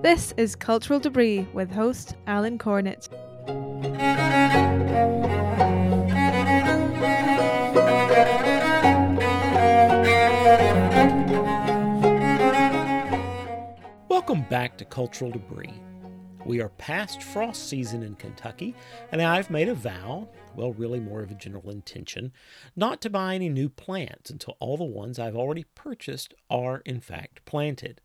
This is Cultural Debris with host Alan Cornett. Welcome back to Cultural Debris. We are past frost season in Kentucky, and I've made a vow, well, really more of a general intention, not to buy any new plants until all the ones I've already purchased are, in fact, planted.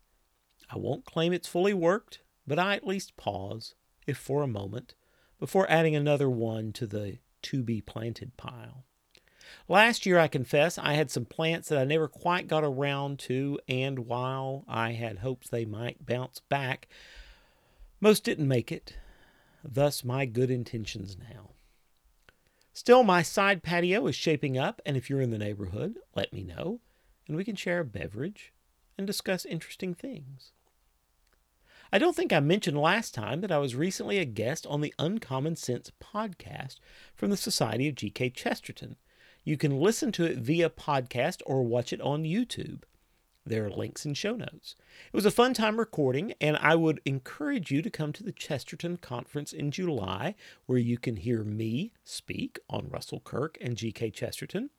I won't claim it's fully worked, but I at least pause, if for a moment, before adding another one to the to be planted pile. Last year, I confess, I had some plants that I never quite got around to, and while I had hopes they might bounce back, most didn't make it. Thus, my good intentions now. Still, my side patio is shaping up, and if you're in the neighborhood, let me know, and we can share a beverage and discuss interesting things. I don't think I mentioned last time that I was recently a guest on the Uncommon Sense podcast from the Society of G.K. Chesterton. You can listen to it via podcast or watch it on YouTube. There are links in show notes. It was a fun time recording, and I would encourage you to come to the Chesterton Conference in July, where you can hear me speak on Russell Kirk and G.K. Chesterton.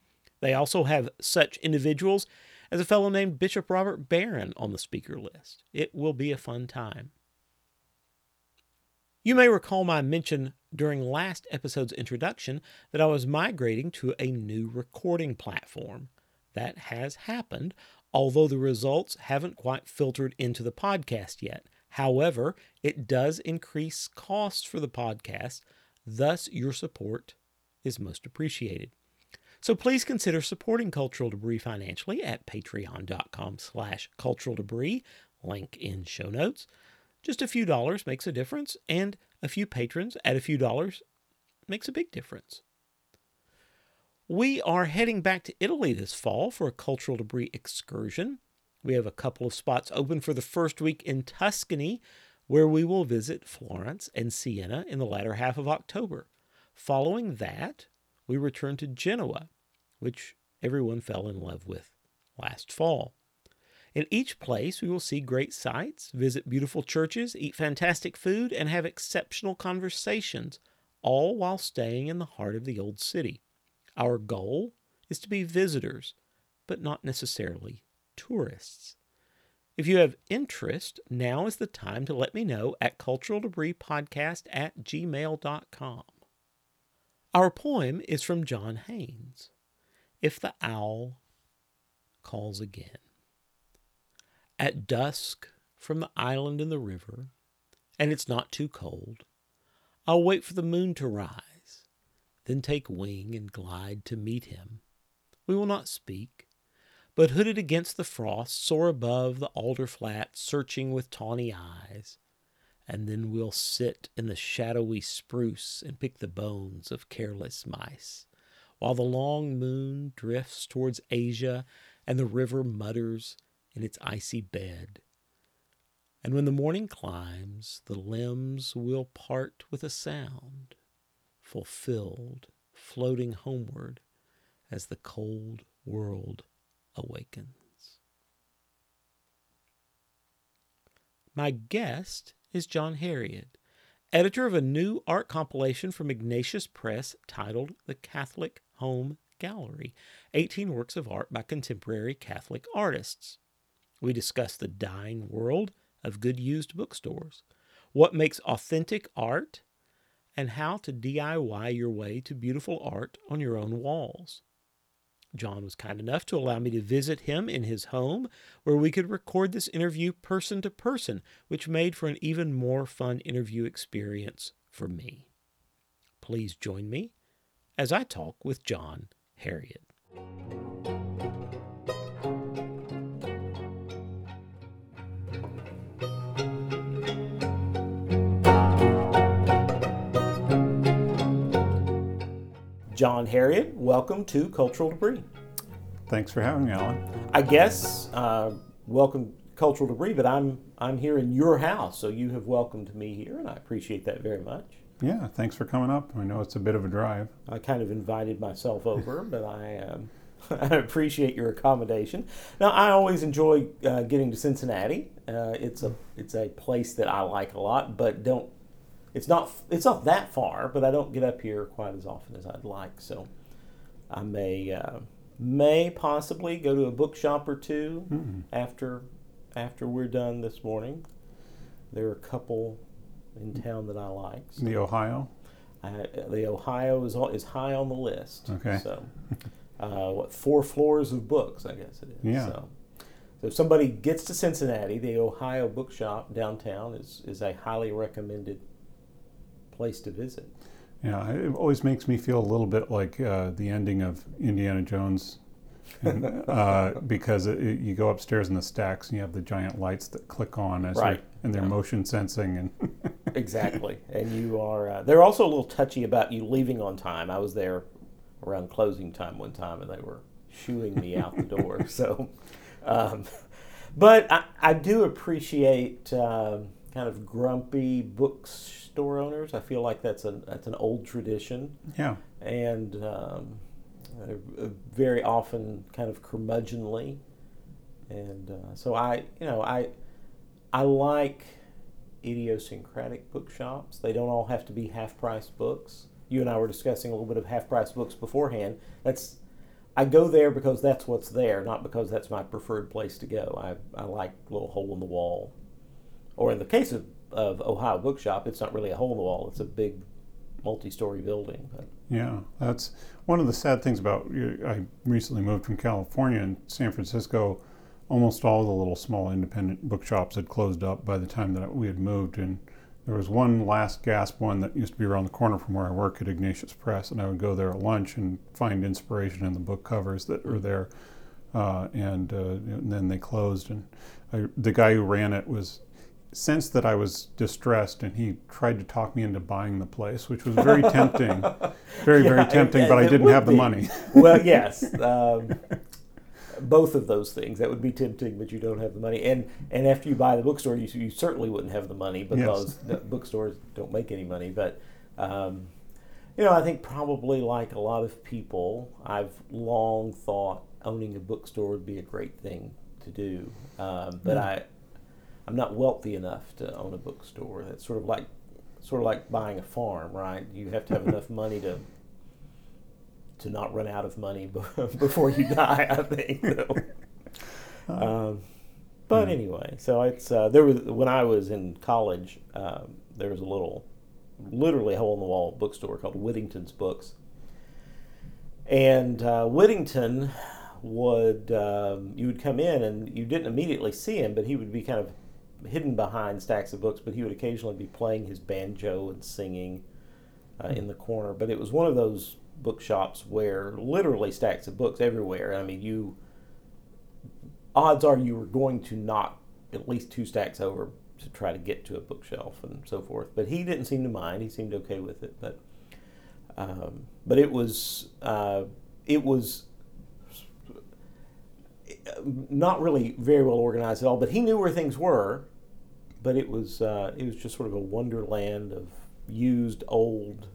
They also have such individuals as a fellow named Bishop Robert Barron on the speaker list. It will be a fun time. You may recall my mention during last episode's introduction that I was migrating to a new recording platform. That has happened, although the results haven't quite filtered into the podcast yet. However, it does increase costs for the podcast, thus your support is most appreciated. So please consider supporting Cultural Debris financially at patreon.com slash cultural debris, link in show notes. Just a few dollars makes a difference, and a few patrons at a few dollars makes a big difference. We are heading back to Italy this fall for a cultural debris excursion. We have a couple of spots open for the first week in Tuscany, where we will visit Florence and Siena in the latter half of October. Following that, we return to Genoa, which everyone fell in love with last fall. In each place, we will see great sights, visit beautiful churches, eat fantastic food, and have exceptional conversations, all while staying in the heart of the old city. Our goal is to be visitors, but not necessarily tourists. If you have interest, now is the time to let me know at culturaldebriepodcast at gmail.com. Our poem is from John Haynes. If the owl calls again. At dusk, from the island in the river, and it's not too cold, I'll wait for the moon to rise, then take wing and glide to meet him. We will not speak, but hooded against the frost, soar above the alder flat, searching with tawny eyes. And then we'll sit in the shadowy spruce and pick the bones of careless mice, while the long moon drifts towards Asia and the river mutters in its icy bed. And when the morning climbs, the limbs will part with a sound, fulfilled, floating homeward as the cold world awakens. My guest is John Herreid, editor of a new art compilation from Ignatius Press titled The Catholic Home Gallery 18 Works of Art by Contemporary Catholic Artists. We discuss the dying world of good used bookstores, what makes authentic art, and how to DIY your way to beautiful art on your own walls. John was kind enough to allow me to visit him in his home, where we could record this interview person to person, which made for an even more fun interview experience for me. Please join me as I talk with John Herreid. John Herreid, welcome to Cultural Debris. Thanks for having me, Alan. I guess uh, welcome Cultural Debris, but I'm I'm here in your house, so you have welcomed me here, and I appreciate that very much. Yeah, thanks for coming up. I know it's a bit of a drive. I kind of invited myself over, but I um, I appreciate your accommodation. Now, I always enjoy uh, getting to Cincinnati. Uh, it's a it's a place that I like a lot, but don't. It's not it's not that far, but I don't get up here quite as often as I'd like. So, I may uh, may possibly go to a bookshop or 2 Mm-mm. after after we're done this morning. There are a couple in town that I like. So The Ohio. I, the Ohio is is high on the list. Okay. So, uh, what four floors of books? I guess it is. Yeah. So, so if somebody gets to Cincinnati, the Ohio Bookshop downtown is is a highly recommended place to visit. Yeah, it always makes me feel a little bit like uh, the ending of Indiana Jones, and, uh, because it, you go upstairs in the stacks and you have the giant lights that click on as Right. And they're Yeah. motion sensing and Exactly. and you are. Uh, they're also a little touchy about you leaving on time. I was there around closing time one time, and they were shooing me out the door. So, um, but I, I do appreciate um, kind of grumpy bookstore owners. I feel like that's an that's an old tradition, yeah, and um, uh, very often kind of curmudgeonly. And uh, so I, you know, I I like idiosyncratic bookshops. They don't all have to be half price books. You and I were discussing a little bit of half price books beforehand. That's I go there because that's what's there, not because that's my preferred place to go. I, I like little hole in the wall. Or in the case of, of Ohio Bookshop, it's not really a hole in the wall, it's a big multi story building. But yeah. That's one of the sad things about. I recently moved from California and San Francisco. Almost all the little small independent bookshops had closed up by the time that we had moved, and there was one last gasp one that used to be around the corner from where I work at Ignatius Press, and I would go there at lunch and find inspiration in the book covers that were there, uh, and, uh, and then they closed. And I, the guy who ran it was sensed that I was distressed, and he tried to talk me into buying the place, which was very tempting, very Yeah, very it- tempting. but I didn't have the be. money. well, yes, um, both of those things that would be tempting, but you don't have the money. And and after you buy the bookstore, you, you certainly wouldn't have the money because the bookstores don't make any money. But um, you know, I think probably like a lot of people, I've long thought owning a bookstore would be a great thing to do. Um, but Mm. I, I'm not wealthy enough to own a bookstore. That's sort of like sort of like buying a farm, right? You have to have enough money to to not run out of money before you die. I think. So. Um, but Yeah. anyway, so it's uh, there was when I was in college, um, there was a little, literally hole in the wall bookstore called Whittington's Books, and uh, Whittington would um, you would come in and you didn't immediately see him, but he would be kind of hidden behind stacks of books, but he would occasionally be playing his banjo and singing uh, in the corner. But it was one of those bookshops where literally stacks of books everywhere. I mean, you odds are you were going to knock at least two stacks over to try to get to a bookshelf and so forth. But he didn't seem to mind. He seemed okay with it. But um, but it was uh, it was not really very well organized at all. But he knew where things were. But it was uh, it was just sort of a wonderland of used old,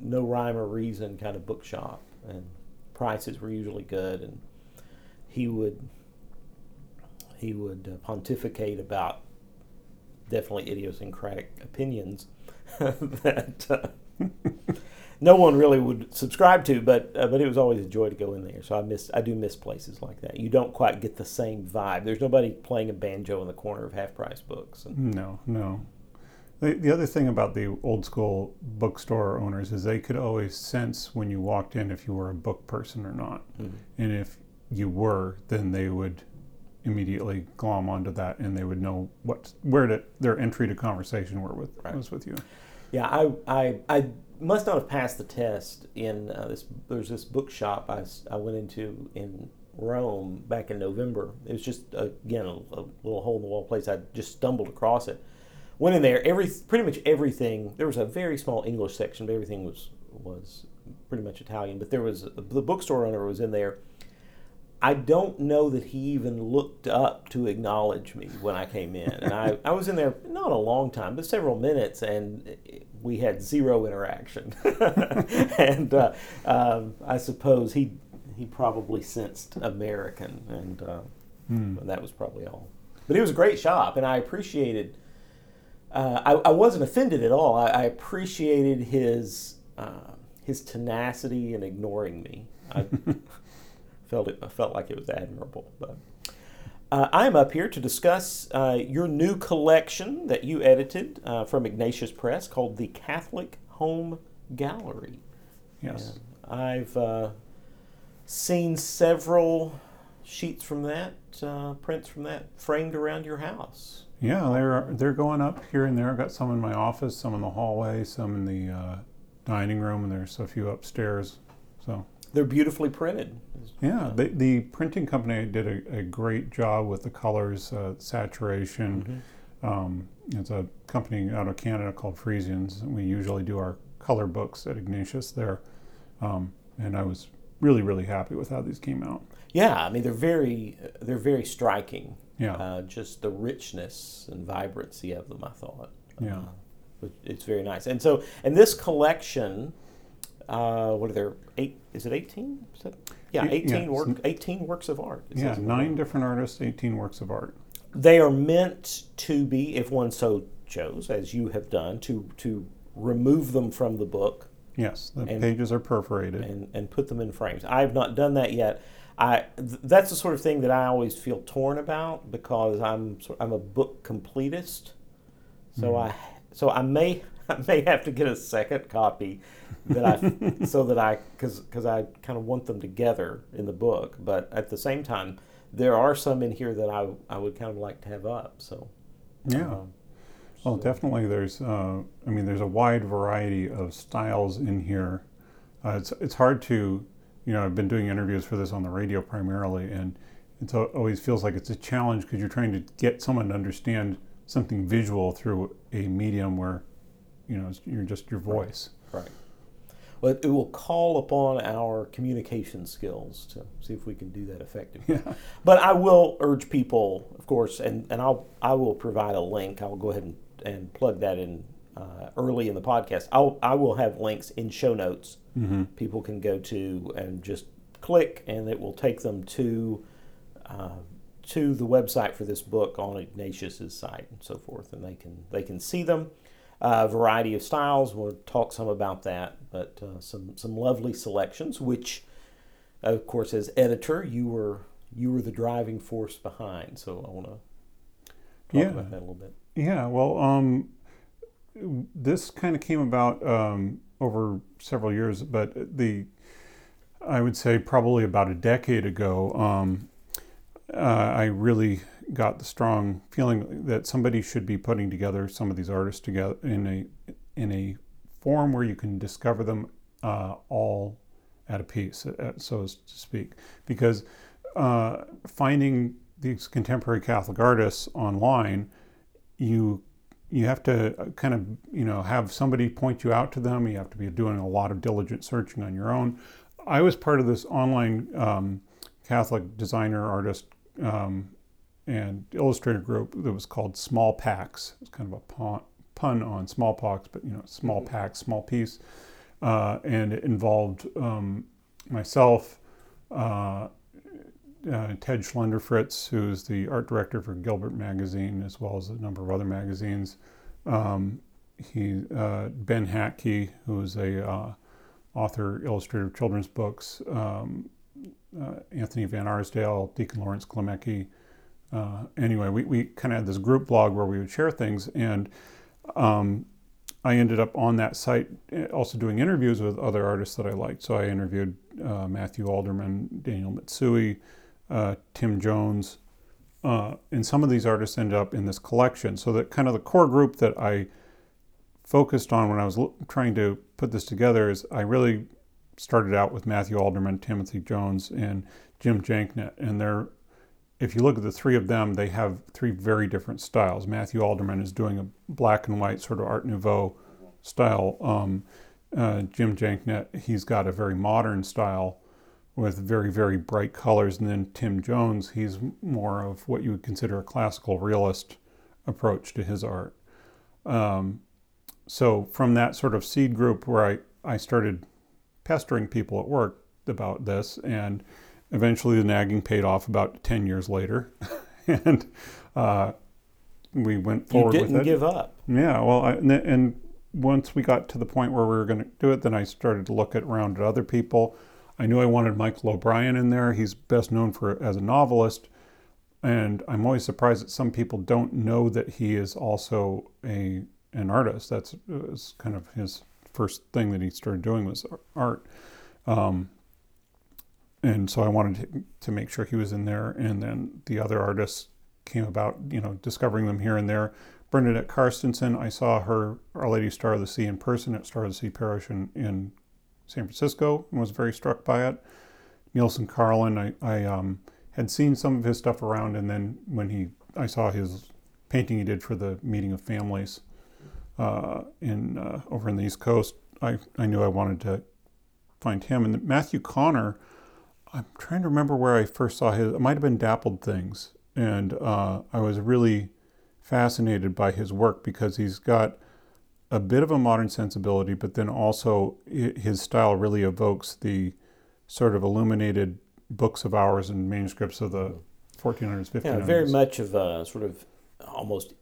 no rhyme or reason kind of bookshop, and prices were usually good. And he would he would uh, pontificate about definitely idiosyncratic opinions that uh, no one really would subscribe to, but uh, but it was always a joy to go in there. So I miss I do miss places like that. You don't quite get the same vibe. There's nobody playing a banjo in the corner of half price books. And, No, no. The, the other thing about the old school bookstore owners is they could always sense when you walked in if you were a book person or not. Mhm. And if you were, then they would immediately glom onto that and they would know what where to, their entry to conversation were with Right. was with you. Yeah, I, I, I must not have passed the test in uh, this. There's this bookshop I, I went into in Rome back in November. It was just again a, a little hole in the wall place. I just stumbled across it. Went in there. Every pretty much everything. There was a very small English section, but everything was was pretty much Italian. But there was the bookstore owner was in there. I don't know that he even looked up to acknowledge me when I came in. And I, I was in there not a long time, but several minutes, and we had zero interaction. and uh, um, I suppose he he probably sensed American, and uh, Hmm. that was probably all. But it was a great shop, and I appreciated. Uh, I, I wasn't offended at all. I, I appreciated his uh, his tenacity in ignoring me. I felt it. I felt like it was admirable. But uh, I'm up here to discuss uh, your new collection that you edited uh, from Ignatius Press called the Catholic Home Gallery. Yes. And I've uh, seen several sheets from that, uh, prints from that, framed around your house. Yeah, they're they're going up here and there. I've got some in my office, some in the hallway, some in the uh, dining room, and there's a few upstairs. So They're beautifully printed. yeah, the, the printing company did a, a great job with the colors, uh, saturation. Um, it's a company out of Canada called Friesens. and We usually do our color books at Ignatius there, um, and I was really really happy with how these came out. Yeah, I mean they're very they're very striking. Yeah. Uh, just the richness and vibrancy of them, I thought. Yeah. Uh, it's very nice. And so, and this collection, uh, what are there? Eight? Is it eighteen? Is that, yeah, eighteen yeah, work. Eighteen works of art. It Yeah, nine different artists, 18 works of art. They are meant to be, if one so chose, as you have done, to to remove them from the book Yes, the And- pages are perforated. and, and put them in frames. I have not done that yet. I th- that's the sort of thing that I always feel torn about because I'm I'm a book completist. So I so I may I may have to get a second copy that I so that I because because I kind of want them together in the book. But at the same time, there are some in here that I I would kind of like to have up. So yeah. um, Well, so- definitely. There's, uh, I mean, there's a wide variety of styles in here. Uh, it's it's hard to, you know, I've been doing interviews for this on the radio primarily, and it always feels like it's a challenge because you're trying to get someone to understand something visual through a medium where, you know, you're just your voice. Right. Well, it will call upon our communication skills to see if we can do that effectively. Yeah. But I will urge people, of course, and, and I'll I will provide a link. I'll go ahead and, and plug that in uh, early in the podcast. I'll I will have links in show notes. Mm-hmm. People can go to and just click, and it will take them to uh, to the website for this book on Ignatius's site and so forth, and they can they can see them. A variety of styles. We'll talk some about that, but uh, some some lovely selections. Which, of course, as editor, you were you were the driving force behind. So I want to talk Yeah. about that a little bit. Yeah, well, um, this kind of came about um, over several years, but the I would say probably about a decade ago, um, uh, I really got the strong feeling that somebody should be putting together some of these artists together in a in a form where you can discover them uh, all at a piece, uh, so to speak, because uh, finding these contemporary Catholic artists online, you you have to uh, kind of you know have somebody point you out to them. You have to be doing a lot of diligent searching on your own. I was part of this online um, Catholic designer artist um, and illustrator group that was called Small Pax. It's kind of a pun, pun on smallpox, but you know, small pack, small piece, uh, and it involved um, myself. Uh, uh, Ted Schluenderfritz, who's the art director for Gilbert Magazine, as well as a number of other magazines. Um, he, uh, Ben Hatke, who's a uh, author, illustrator of children's books. Um, uh, Anthony VanArsdale, Deacon Lawrence Klimecki. Uh, anyway, we, we kind of had this group blog where we would share things, and um, I ended up on that site uh, also doing interviews with other artists that I liked. So I interviewed uh, Matthew Alderman, Daniel Mitsui, uh, Tim Jones, uh, and some of these artists ended up in this collection. So that kind of the core group that I focused on when I was trying to put this together is I really started out with Matthew Alderman, Timothy Jones, and Jim Janknegt, and they're if you look at the three of them, they have three very different styles. Matthew Alderman is doing a black and white sort of Art Nouveau style. Um, uh, Jim Janknegt, he's got a very modern style with very, very bright colors. And then Tim Jones, he's more of what you would consider a classical realist approach to his art. Um, so from that sort of seed group where I, I started pestering people at work, about this, and eventually the nagging paid off about ten years later, and uh, we went forward you didn't with it. give up. Yeah, well, I, and, and once we got to the point where we were going to do it, then I started to look at around at other people. I knew I wanted Michael O'Brien in there. He's best known for as a novelist, and I'm always surprised that some people don't know that he is also a an artist. That's kind of his first thing that he started doing was art. Um, and so I wanted to, to make sure he was in there, and then the other artists came about, you know, discovering them here and there. Bernadette Carstensen, I saw her Our Lady Star of the Sea in person at Star of the Sea Parish in, in San Francisco and was very struck by it. Neilson Carlin, I, I um, had seen some of his stuff around, and then when he, I saw his painting he did for the Meeting of Families uh, in uh, over in the East Coast, I, I knew I wanted to find him. And Matthew Connor, I'm trying to remember where I first saw his. It might have been Dappled Things, and uh, I was really fascinated by his work because he's got a bit of a modern sensibility, but then also his style really evokes the sort of illuminated books of hours and manuscripts of the 1400s, 1500s. Yeah, very much of a sort of almost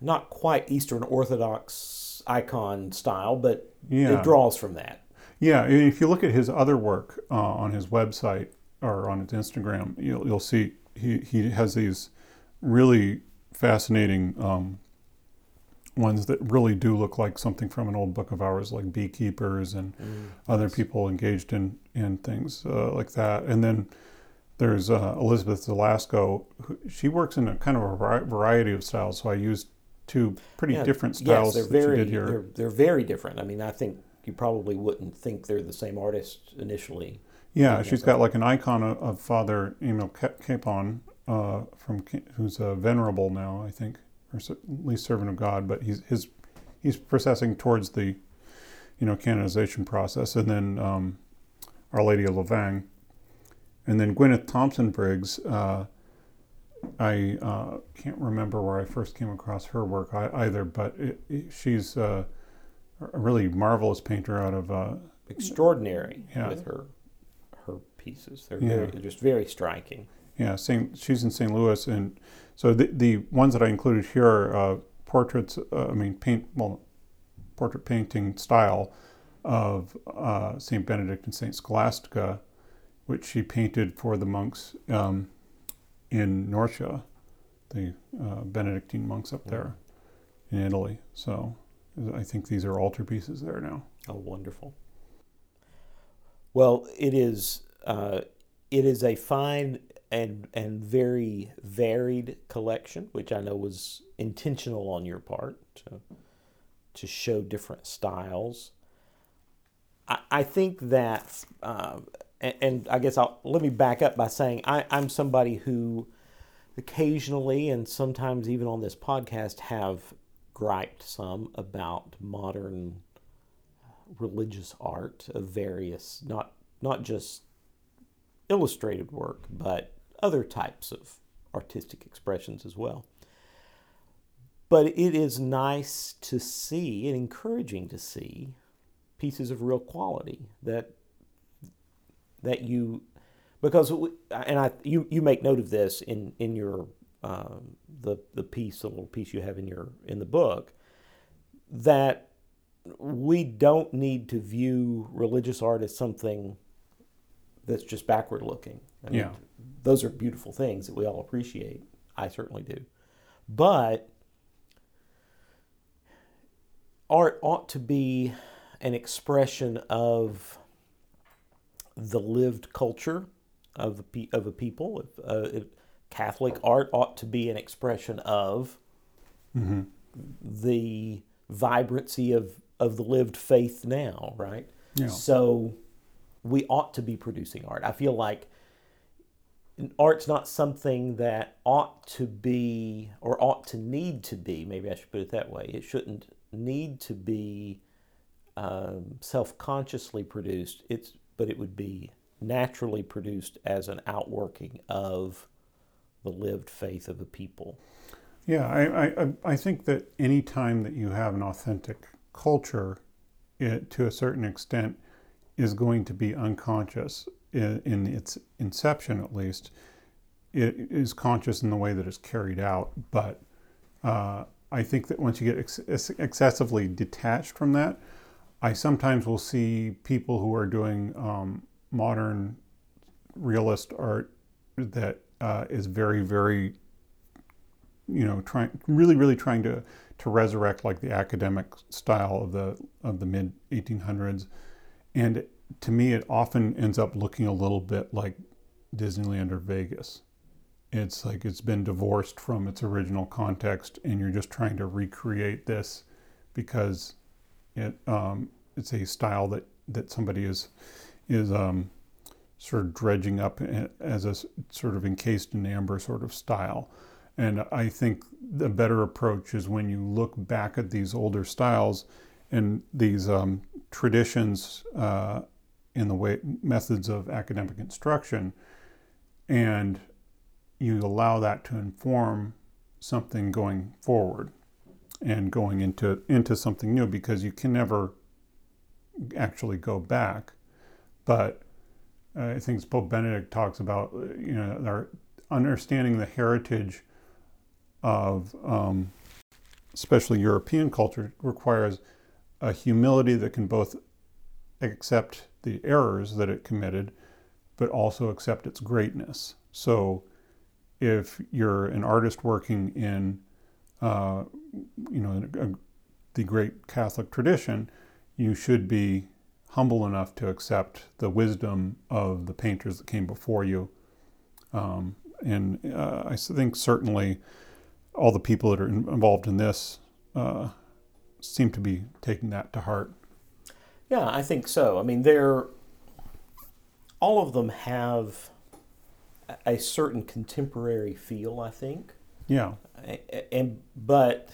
not quite Eastern Orthodox icon style, but Yeah. it draws from that. Yeah, and if you look at his other work uh, on his website or on his Instagram, you'll, you'll see he, he has these really fascinating um, ones that really do look like something from an old book of hours, like beekeepers and other people engaged in, in things uh, like that. And then there's uh, Elizabeth Zelasko. Who, she works in a kind of a variety of styles, so I used two pretty Yeah, different yes, styles they're that very she did here. They're, they're very different. I mean, I think you probably wouldn't think they're the same artist initially. Yeah, she's got like an icon of, of Father Emil Kapaun, uh, from who's a venerable now, I think, or s- at least servant of God. But he's his he's processing towards the, you know, canonization process, and then um, Our Lady of Louvain, and then Gwyneth Thompson Briggs. Uh, I uh, can't remember where I first came across her work either, but it, it- she's uh, a really marvelous painter out of uh, Extraordinary Yeah. with her her pieces. They're, Yeah. very, they're just very striking. Yeah, Saint, she's in St. Louis, and so the the ones that I included here are uh, portraits. Uh, I mean, paint well, portrait painting style of uh, Saint Benedict and Saint Scholastica, which she painted for the monks um, in Norcia, the uh, Benedictine monks up there in Italy. So I think these are altarpieces there now. Oh, wonderful. Well, it is uh, it is a fine and and very varied collection, which I know was intentional on your part to to show different styles. I, I think that, uh, and, and I guess I'll let me back up by saying I, I'm somebody who occasionally and sometimes even on this podcast have griped some about modern religious art of various not not just illustrated work but other types of artistic expressions as well but it is nice to see and encouraging to see pieces of real quality that that you because and I you you make note of this in in your um, the the piece the little piece you have in your in the book that we don't need to view religious art as something that's just backward looking. I mean, Yeah. Those are beautiful things that we all appreciate. I certainly do. But art ought to be an expression of the lived culture of the pe- of a people. If, uh, Catholic art ought to be an expression of the vibrancy of, of the lived faith now, right? Yeah. So we ought to be producing art. I feel like art's not something that ought to be or ought to need to be, maybe I should put it that way. It shouldn't need to be um, self-consciously produced. It's but it would be naturally produced as an outworking of the lived faith of a people. Yeah, I, I, I- think that any time that you have an authentic culture, it, to a certain extent, is going to be unconscious. In, its inception at least, it is conscious in the way that it's carried out. But uh, I think that once you get ex- excessively detached from that, I sometimes will see people who are doing um, modern realist art that uh, is very, very, you know, trying really, really trying to to resurrect like the academic style of the of the mid 1800s, and to me, it often ends up looking a little bit like Disneyland or Vegas. It's like it's been divorced from its original context, and you're just trying to recreate this because it um, it's a style that that somebody is is um, sort of dredging up as a sort of encased in amber sort of style. And I think the better approach is when you look back at these older styles and these um, traditions uh, in the way methods of academic instruction, and you allow that to inform something going forward and going into into something new because you can never actually go back. But uh, I think Pope Benedict talks about, uh, you know, our understanding the heritage of um, especially European culture requires a humility that can both accept the errors that it committed, but also accept its greatness. So, if you're an artist working in, uh, you know, a, the great Catholic tradition, you should be humble enough to accept the wisdom of the painters that came before you. Um, and uh, I think certainly all the people that are involved in this uh, seem to be taking that to heart. Yeah, I think so. I mean, they're all of them have a certain contemporary feel. I think. Yeah. And but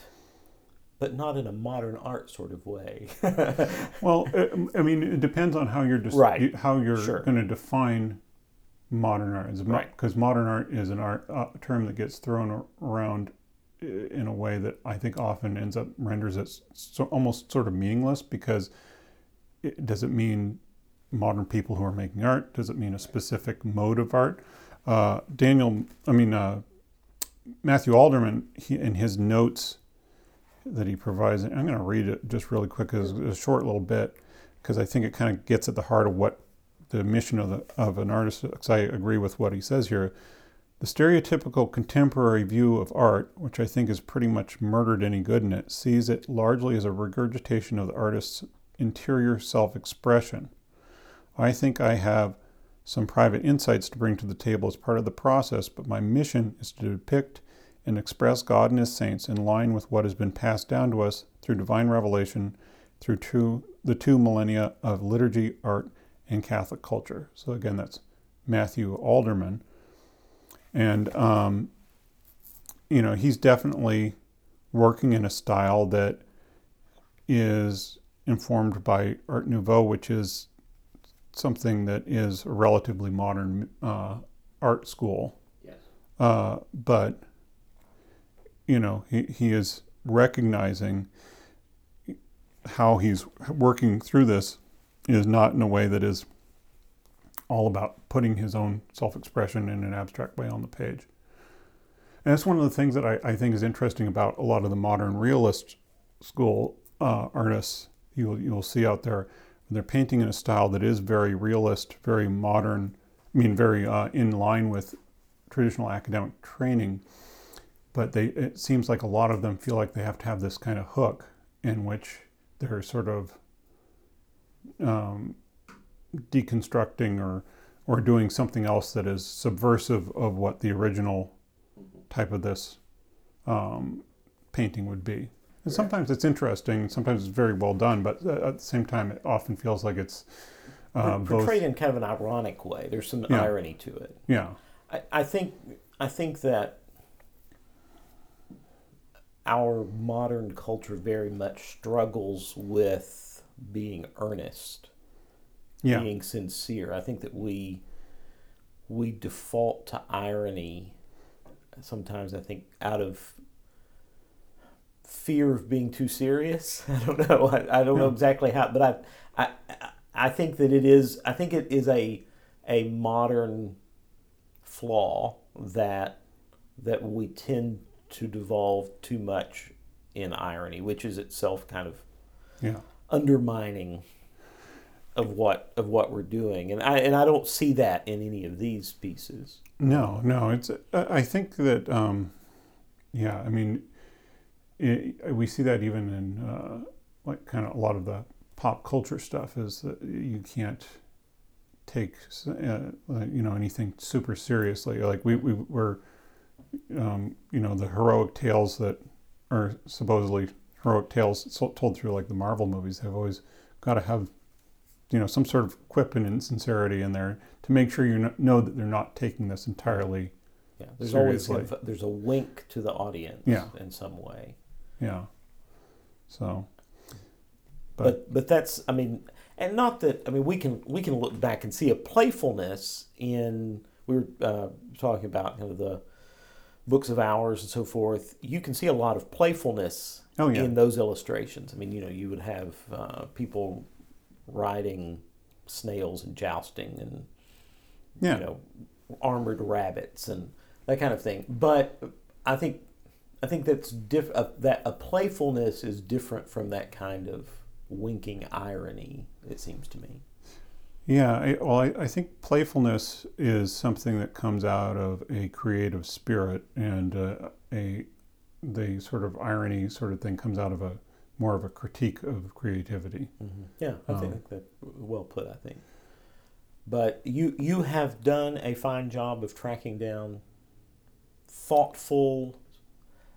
but not in a modern art sort of way. well, uh, I mean, it depends on how you're right. how you're sure. going to define modern art. Because right. modern art is an art uh, term that gets thrown around uh, in a way that I think often ends up renders it so, almost sort of meaningless. Because does it mean modern people who are making art? Does it mean a specific mode of art? Uh, Daniel, I mean uh, Matthew Alderman, he, in his notes that he provides. I'm going to read it just really quick as a short little bit because I think it kind of gets at the heart of what the mission of, the, of an artist, because I agree with what he says here. The stereotypical contemporary view of art, which I think has pretty much murdered any good in it, sees it largely as a regurgitation of the artist's interior self expression. I think I have some private insights to bring to the table as part of the process, but my mission is to depict and express God and His saints in line with what has been passed down to us through divine revelation through two, the two millennia of liturgy, art, and Catholic culture. So, again, that's Matthew Alderman. And, um, you know, he's definitely working in a style that is informed by Art Nouveau, which is something that is a relatively modern uh, art school. Yes. Uh, but you know, he, he is recognizing how he's working through this is not in a way that is all about putting his own self expression in an abstract way on the page. And that's one of the things that I, I think is interesting about a lot of the modern realist school uh, artists you'll, you'll see out there. They're painting in a style that is very realist, very modern, I mean, very uh, in line with traditional academic training but they it seems like a lot of them feel like they have to have this kind of hook in which they're sort of um, deconstructing or or doing something else that is subversive of what the original type of this um, painting would be. And sometimes it's interesting, sometimes it's very well done, but at the same time, it often feels like it's uh, portrayed both, in kind of an ironic way. There's some yeah. irony to it. Yeah, I, I think I think that our modern culture very much struggles with being earnest, yeah. being sincere. I think that we we default to irony sometimes. I think out of fear of being too serious. I don't know. I, I don't know exactly how, but I, I I think that it is. I think it is a a modern flaw that that we tend to devolve too much in irony, which is itself kind of Yeah. undermining of what of what we're doing. And I and I don't see that in any of these pieces. No, no. It's. I I think that. Um, yeah. I mean, it, we see that even in uh, like kind of a lot of the pop culture stuff is that you can't take uh, you know anything super seriously. Like we we were, um, you know, the heroic tales that are supposedly heroic tales told through like the Marvel movies have always got to have you know some sort of quip and insincerity in there to make sure you know that they're not taking this entirely Yeah, there's always Seriously. of- there's a wink to the audience Yeah. in some way. Yeah so But but that's I mean, and not that I mean we can we can look back and see a playfulness in we were uh, talking about kind of the books of hours and so forth. You can see a lot of playfulness oh yeah in those illustrations. I mean, you know, you would have uh, people riding snails and jousting and yeah you know armored rabbits and that kind of thing. But I think I think that's diff- uh, that a playfulness is different from that kind of winking irony. It seems to me. Yeah, I, well, I, I think playfulness is something that comes out of a creative spirit, and uh, a the sort of irony sort of thing comes out of a more of a critique of creativity. Yeah, I Um, think that well put. I think. But you you have done a fine job of tracking down thoughtful.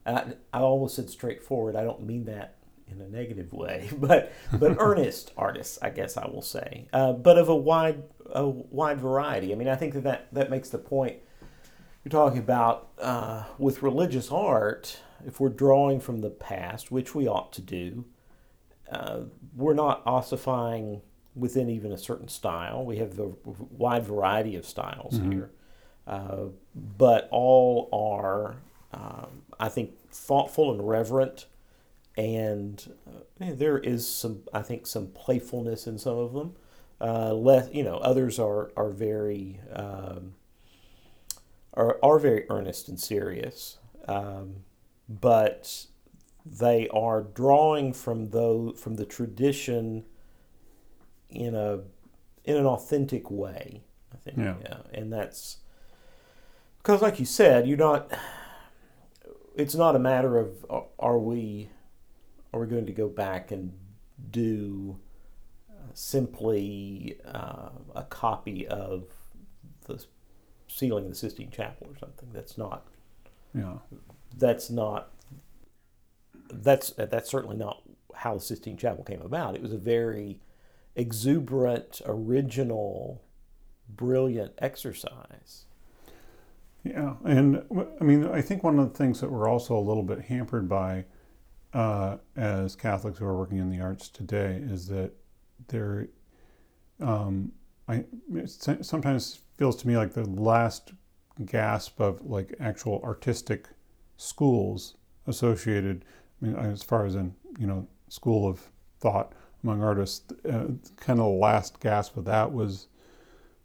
I, I almost said straightforward. I don't mean that in a negative way, but but earnest artists, I guess I will say, uh, but of a wide a wide variety. I mean, I think that that, that makes the point you're talking about uh, with religious art. If we're drawing from the past, which we ought to do, uh, we're not ossifying within even a certain style. We have a wide variety of styles here, uh, but all are, um, I think, thoughtful and reverent, and uh, there is some, I think, some playfulness in some of them. Uh, less, you know, others are are very um, are are very earnest and serious, um, but they are drawing from those from the tradition in a in an authentic way. I think, Yeah. and that's because, like you said, you're not. It's not a matter of are- are we are we going to go back and do uh, simply uh, a copy of the ceiling of the Sistine Chapel or something. That's not Yeah, that's not that's that's certainly not how the Sistine Chapel came about. It was a very exuberant, original, brilliant exercise. Yeah, and I mean, I think one of the things that we're also a little bit hampered by uh, as Catholics who are working in the arts today is that there, um, I sometimes feels to me like the last gasp of like actual artistic schools associated. I mean, as far as in you know school of thought among artists, uh, kind of the last gasp of that was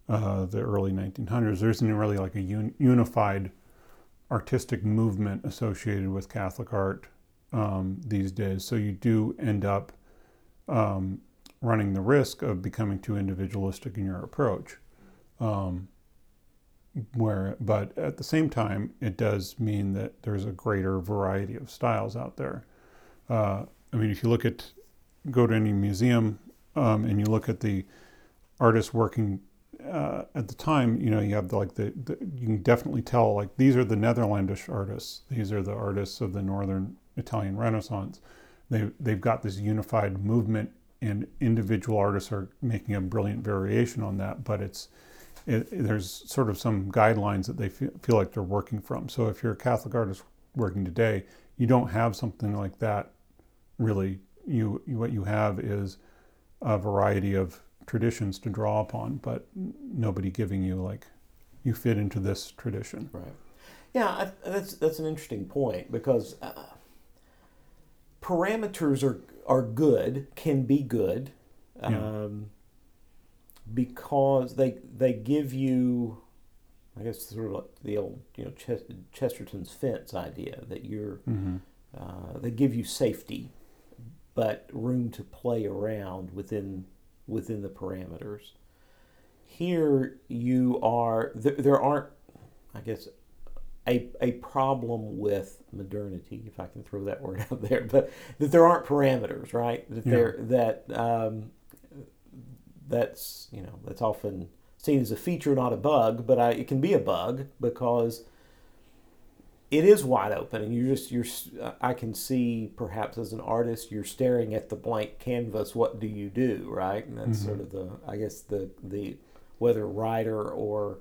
uh, the early 1900s. There isn't really like a un- unified artistic movement associated with Catholic art um, these days. So you do end up um, running the risk of becoming too individualistic in your approach. Um, where, but at the same time, it does mean that there's a greater variety of styles out there. Uh, I mean, if you look at, go to any museum um, and you look at the artists working uh, at the time, you know, you have the, like the, the, you can definitely tell like these are the Netherlandish artists. These are the artists of the Northern Italian Renaissance. They they've got this unified movement, and individual artists are making a brilliant variation on that. But it's it, there's sort of some guidelines that they feel, feel like they're working from. So if you're a Catholic artist working today, you don't have something like that. Really, you, you what you have is a variety of traditions to draw upon, but nobody giving you like you fit into this tradition. Right. Yeah, I, that's that's an interesting point because uh, parameters are are good, can be good. Yeah. Um, because they they give you, I guess, sort of like the old you know Ches- Chesterton's fence idea that you're Mm-hmm. uh, they give you safety, but room to play around within within the parameters. Here you are. Th- there aren't, I guess, a a problem with modernity, if I can throw that word out there, but that there aren't parameters, right? That Yeah. there that um, that's you know that's often seen as a feature, not a bug, but I, it can be a bug because it is wide open and you just you're i can see perhaps as an artist you're staring at the blank canvas what do you do right? And that's Mhm. sort of the i guess the the whether writer or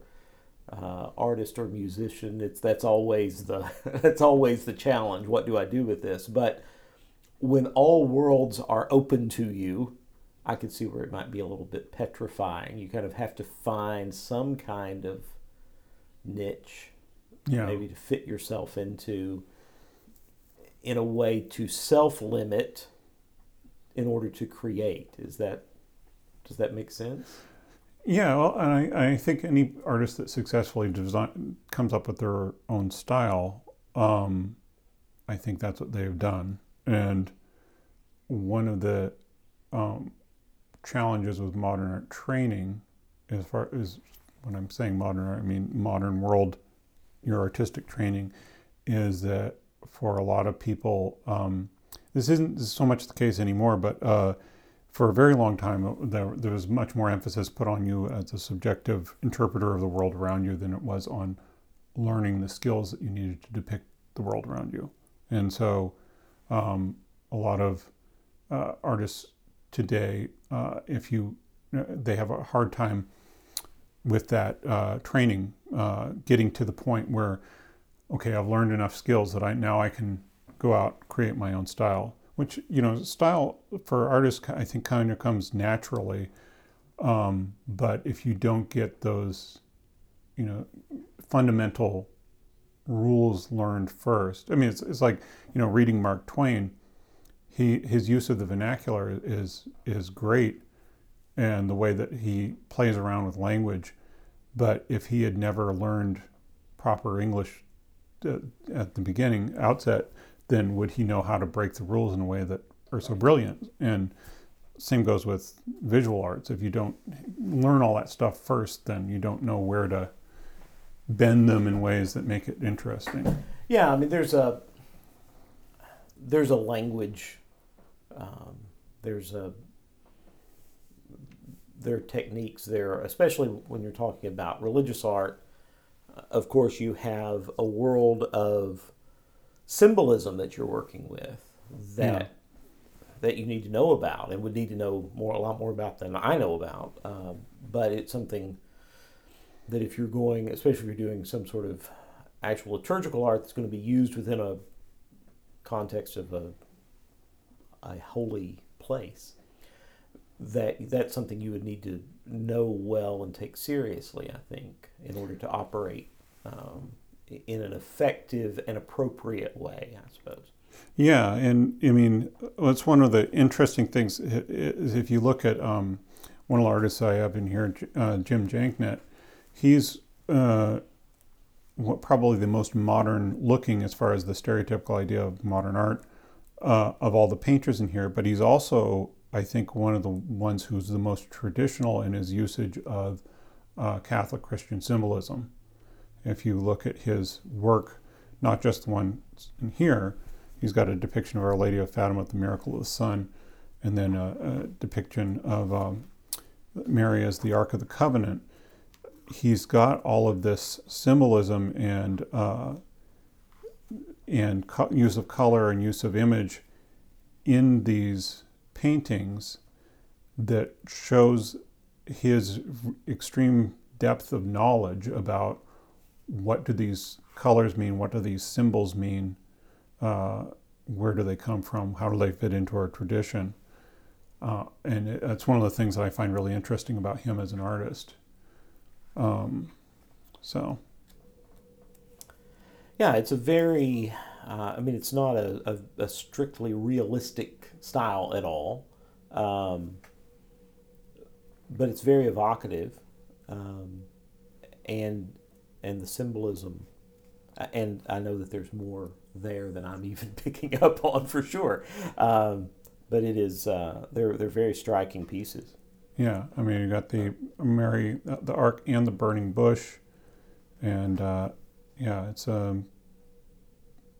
uh, artist or musician it's that's always the that's always the challenge. What do i do with this? But when all worlds are open to you i can see where it might be a little bit petrifying. You kind of have to find some kind of niche Yeah. maybe to fit yourself into in a way to self limit in order to create is that does that make sense Yeah, well, and I, I think any artist that successfully design comes up with their own style, um, I think that's what they've done. And one of the um, challenges with modern art training, as far as when I'm saying modern art, I mean modern world, your artistic training, is that for a lot of people, um, this isn't so much the case anymore, but uh, for a very long time, uh, there, there was much more emphasis put on you as a subjective interpreter of the world around you than it was on learning the skills that you needed to depict the world around you. And so, um, a lot of uh, artists today, uh, if you, uh, they have a hard time with that uh, training, uh, getting to the point where, okay, I've learned enough skills that I now I can go out create my own style which you know style for artists i think kind of comes naturally um, but if you don't get those you know fundamental rules learned first i mean it's, it's like you know reading mark twain he his use of the vernacular is is great and the way that he plays around with language but if he had never learned proper english uh, at the beginning outset then would he know how to break the rules in a way that are so brilliant? And same goes with visual arts. If you don't learn all that stuff first, then you don't know where to bend them in ways that make it interesting. yeah i mean there's a there's a language um, there's a there are techniques there especially when you're talking about religious art of course you have a world of symbolism that you're working with that Yeah. that you need to know about and would need to know more a lot more about than I know about. Um, but it's something that if you're going, especially if you're doing some sort of actual liturgical art that's going to be used within a context of a a holy place, that that's something you would need to know well and take seriously. I think in order to operate. Um, in an effective and appropriate way, I suppose. Yeah, and I mean, that's one of the interesting things is if you look at um, one of the artists I have in here, uh, Jim Janknegt, he's uh, what probably the most modern looking as far as the stereotypical idea of modern art uh, of all the painters in here, but he's also, I think, one of the ones who's the most traditional in his usage of uh, Catholic Christian symbolism. If you look at his work, not just the one in here, he's got a depiction of Our Lady of Fatima with the Miracle of the Sun, and then a, a depiction of um, Mary as the Ark of the Covenant. He's got all of this symbolism and uh, and co- use of color and use of image in these paintings that shows his extreme depth of knowledge about what do these colors mean, what do these symbols mean, uh, where do they come from, how do they fit into our tradition. Uh, and it, that's one of the things that I find really interesting about him as an artist. Um, so, Yeah, it's a very, uh, I mean, it's not a, a, a strictly realistic style at all. Um, but it's very evocative, um, and and the symbolism, and I know that there's more there than I'm even picking up on for sure. Um, but it is uh, they're they're very striking pieces. Yeah, I mean you got the Mary, uh, the Ark, and the burning bush, and uh, yeah, it's a um,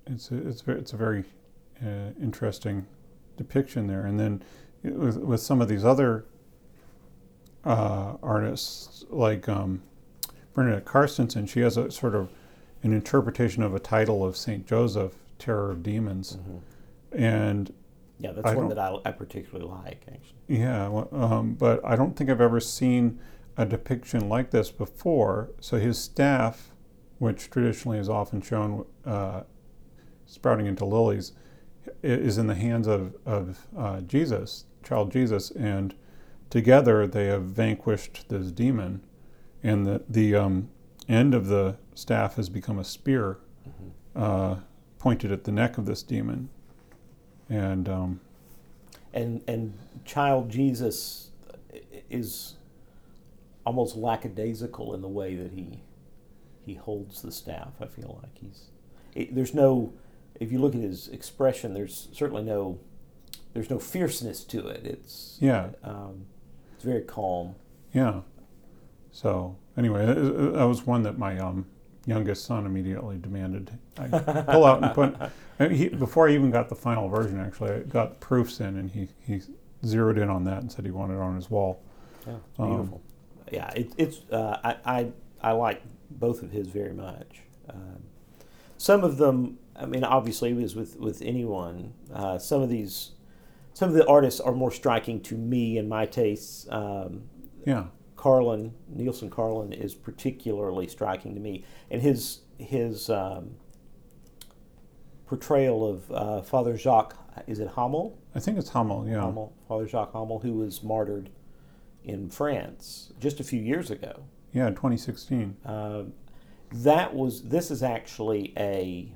it's a, it's it's a very uh, interesting depiction there. And then with, with some of these other uh, artists like um, Bernadette Carstensen, she has a sort of an interpretation of a title of Saint Joseph, Terror of Demons, mm-hmm. and yeah, that's I one that I, I particularly like, actually. Yeah, um, but I don't think I've ever seen a depiction like this before. So his staff, which traditionally is often shown uh, sprouting into lilies, is in the hands of, of uh, Jesus, child Jesus, and together they have vanquished this demon. And the, the um, end of the staff has become a spear mm-hmm. uh, pointed at the neck of this demon and um, and and child Jesus is almost lackadaisical in the way that he he holds the staff. I feel like he's it, there's no if you look at his expression, there's certainly no there's no fierceness to it. It's yeah, um, it's very calm. Yeah. So anyway, that was one that my um, youngest son immediately demanded I pull out and put. He, before I even got the final version, actually, I got the proofs in, and he, he zeroed in on that and said he wanted it on his wall. Yeah, beautiful. Um, yeah, it, it's uh, I, I I like both of his very much. Um, some of them, I mean, obviously, as with with anyone, uh, some of these, some of the artists are more striking to me and my tastes. Um, yeah. Carlin, Neilson Carlin is particularly striking to me, and his his um, portrayal of uh, Father Jacques is it Hamel? I think it's Hamel, yeah. Hamel, Father Jacques Hamel, who was martyred in France just a few years ago. Yeah, 2016. Uh, that was. This is actually a,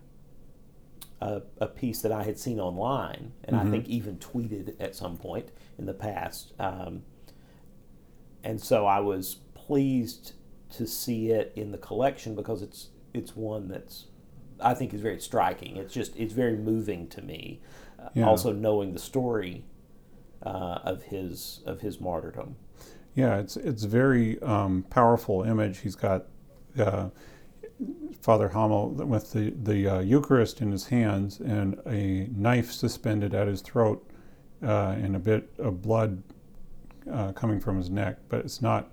a, a piece that I had seen online, and mm-hmm. I think even tweeted at some point in the past. Um, and so I was pleased to see it in the collection because it's it's one that's I think is very striking. It's just it's very moving to me. Uh, yeah. Also knowing the story uh, of his of his martyrdom. Yeah, it's it's very um, powerful image. He's got uh, Father Hamel with the the uh, Eucharist in his hands and a knife suspended at his throat uh, and a bit of blood uh, coming from his neck, but it's not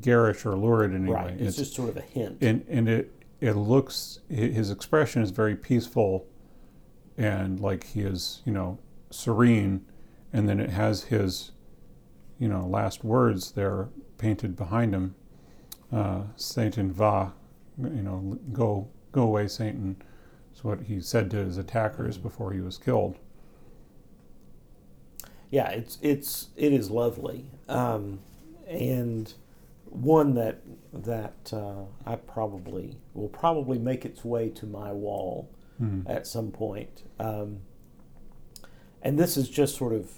garish or lurid in any right. way. It's, it's, just sort of a hint. And, and it, it looks, his expression is very peaceful and like he is, you know, serene. And then it has his, you know, last words there painted behind him. Uh, Satan va, you know, go, go away, Satan. Is what he said to his attackers before he was killed yeah, it's it's it is lovely, um, and one that that uh, I probably will probably make its way to my wall mm. at some point. Um, and this is just sort of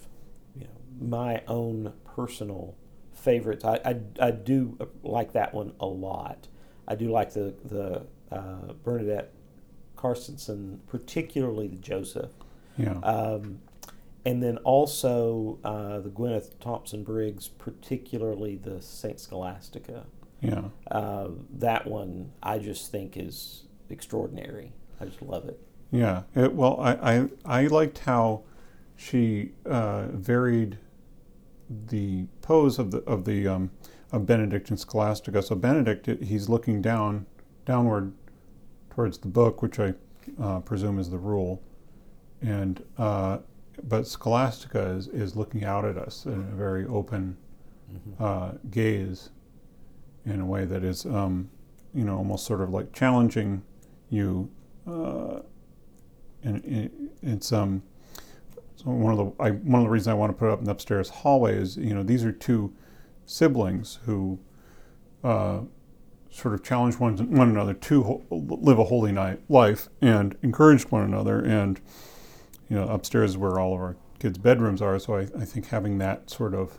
you know my own personal favorites. I, I, I do like that one a lot. I do like the the uh, Bernadette Carstensen, particularly the Joseph. Yeah. Um, and then also uh, the Gwyneth Thompson Briggs, particularly the Saint Scholastica. Yeah. Uh, that one I just think is extraordinary. I just love it. Yeah. It, well, I, I, I liked how she uh, varied the pose of the of the um, of Benedict and Scholastica. So Benedict, he's looking down downward towards the book, which I uh, presume is the rule, and uh, but Scholastica is, is looking out at us in a very open mm-hmm. uh, gaze in a way that is, um, you know, almost sort of like challenging you. Uh, and it's um, so one of the I, one of the reasons I want to put it up in the upstairs hallway is you know these are two siblings who uh, sort of challenge one, one another to ho- live a holy night life and encourage one another and you know, upstairs where all of our kids' bedrooms are. So I, I think having that sort of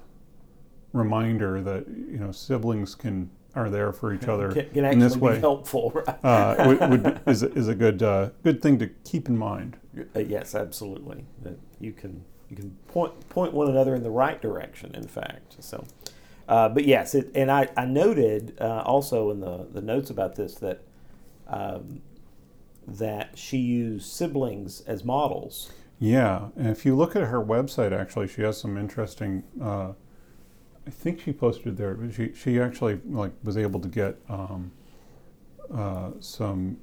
reminder that you know siblings can are there for each other Can, can in this be way. helpful, right? Uh, would, would, is, a- is a good uh, good thing to keep in mind. Uh, yes, absolutely. That you can you can point point one another in the right direction. In fact, so. Uh, but yes, it, and I, I noted uh, also in the, the notes about this that um, that she used siblings as models. Yeah, and if you look at her website, actually, she has some interesting. Uh, I think she posted there. but She she actually like was able to get um, uh, some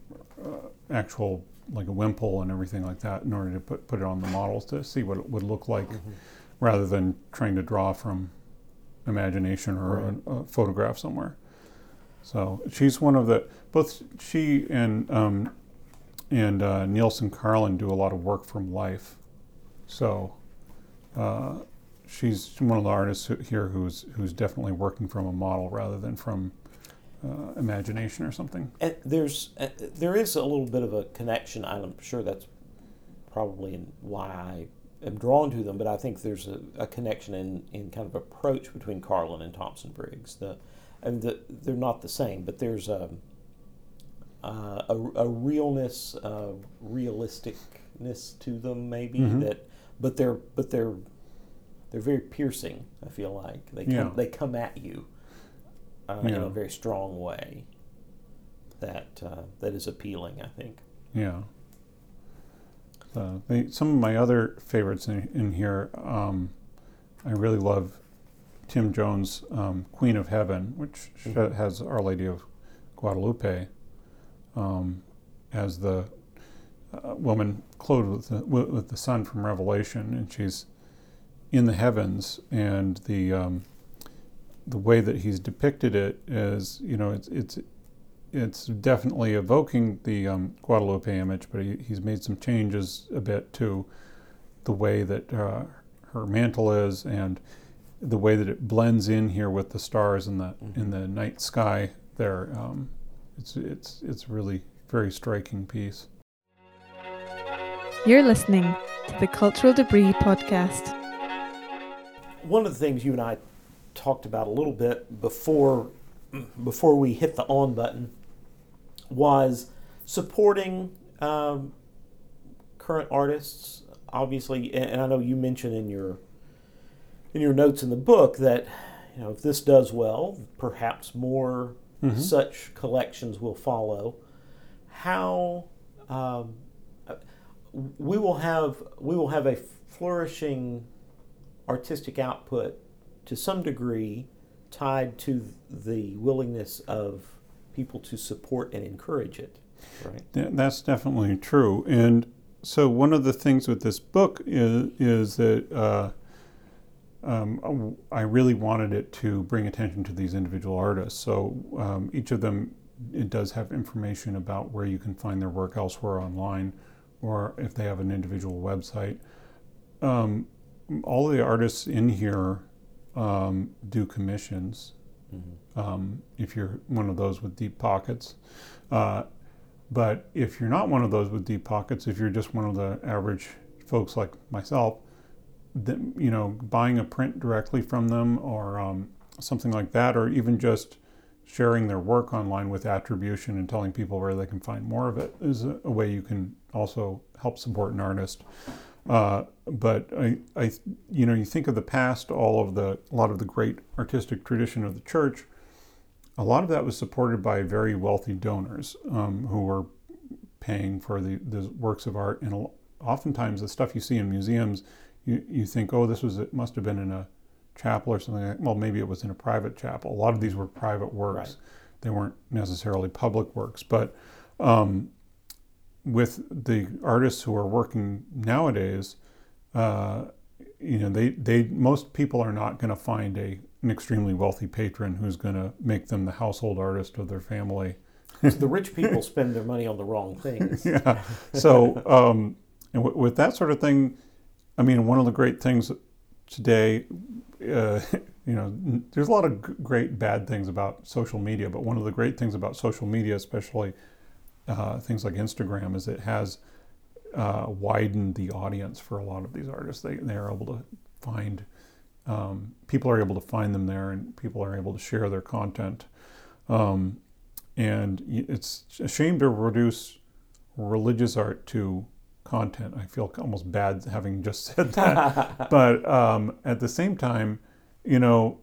uh, actual like a wimple and everything like that in order to put put it on the models to see what it would look like, rather than trying to draw from imagination or Right. a, a photograph somewhere. So she's one of the both she and um, and uh, Neilson Carlin do a lot of work from life. So uh, she's one of the artists who, here who's who's definitely working from a model rather than from uh, imagination or something. And there's uh, there is a little bit of a connection. I'm sure that's probably why I am drawn to them, but I think there's a, a connection in, in kind of approach between Carlin and Thompson Briggs. The and the, they're not the same, but there's a uh, a, a realness, uh, realisticness to them, maybe Mhm. that. But they're but they're they're very piercing. I feel like they come Yeah. they come at you uh, in a very strong way that uh, that is appealing. I think. Yeah. Uh, they, some of my other favorites in, in here, um, I really love Tim Jones' um, Queen of Heaven, which Mhm. has Our Lady of Guadalupe um, as the uh, woman clothed with the, with, with the sun from Revelation, and she's in the heavens, and the um, the way that he's depicted it is, you know, it's it's it's definitely evoking the um, Guadalupe image, but he, he's made some changes a bit to the way that uh, her mantle is and the way that it blends in here with the stars in the in the night sky. There, um, it's it's it's really very striking piece. You're listening to the Cultural Debris Podcast. One of the things you and I talked about a little bit before before we hit the on button was supporting um, current artists. Obviously, and I know you mentioned in your in your notes in the book that you know if this does well, perhaps more Mhm. such collections will follow. How um, we will have we will have a flourishing artistic output to some degree tied to the willingness of people to support and encourage it. Right. That's definitely true. And so one of the things with this book is is that uh, um, I really wanted it to bring attention to these individual artists. So um, each of them it does have information about where you can find their work elsewhere online, or if they have an individual website. Um, all the artists in here um, do commissions. Um, if you're one of those with deep pockets. Uh, but if you're not one of those with deep pockets, if you're just one of the average folks like myself, then you know, buying a print directly from them or um, something like that, or even just sharing their work online with attribution and telling people where they can find more of it is a, a way you can also help support an artist. Uh, but I, I, you know, you think of the past, all of the, a lot of the great artistic tradition of the church. A lot of that was supported by very wealthy donors um, who were paying for the, the works of art. And oftentimes, the stuff you see in museums, you, you think, oh, this was it must have been in a chapel or something. Like, well, maybe it was in a private chapel. A lot of these were private works; Right. they weren't necessarily public works. But um, with the artists who are working nowadays, uh, you know, they, they most people are not going to find a an extremely wealthy patron who's going to make them the household artist of their family. So the rich people spend their money on the wrong things. yeah. So, um, and w- with that sort of thing, I mean, one of the great things today, uh, you know, n- there's a lot of g- great bad things about social media, but one of the great things about social media, especially uh, things like Instagram, is it has uh, widened the audience for a lot of these artists. They they are able to find um, people are able to find them there, and people are able to share their content. Um, and it's a shame to reduce religious art to content. I feel almost bad having just said that, but um, at the same time, you know,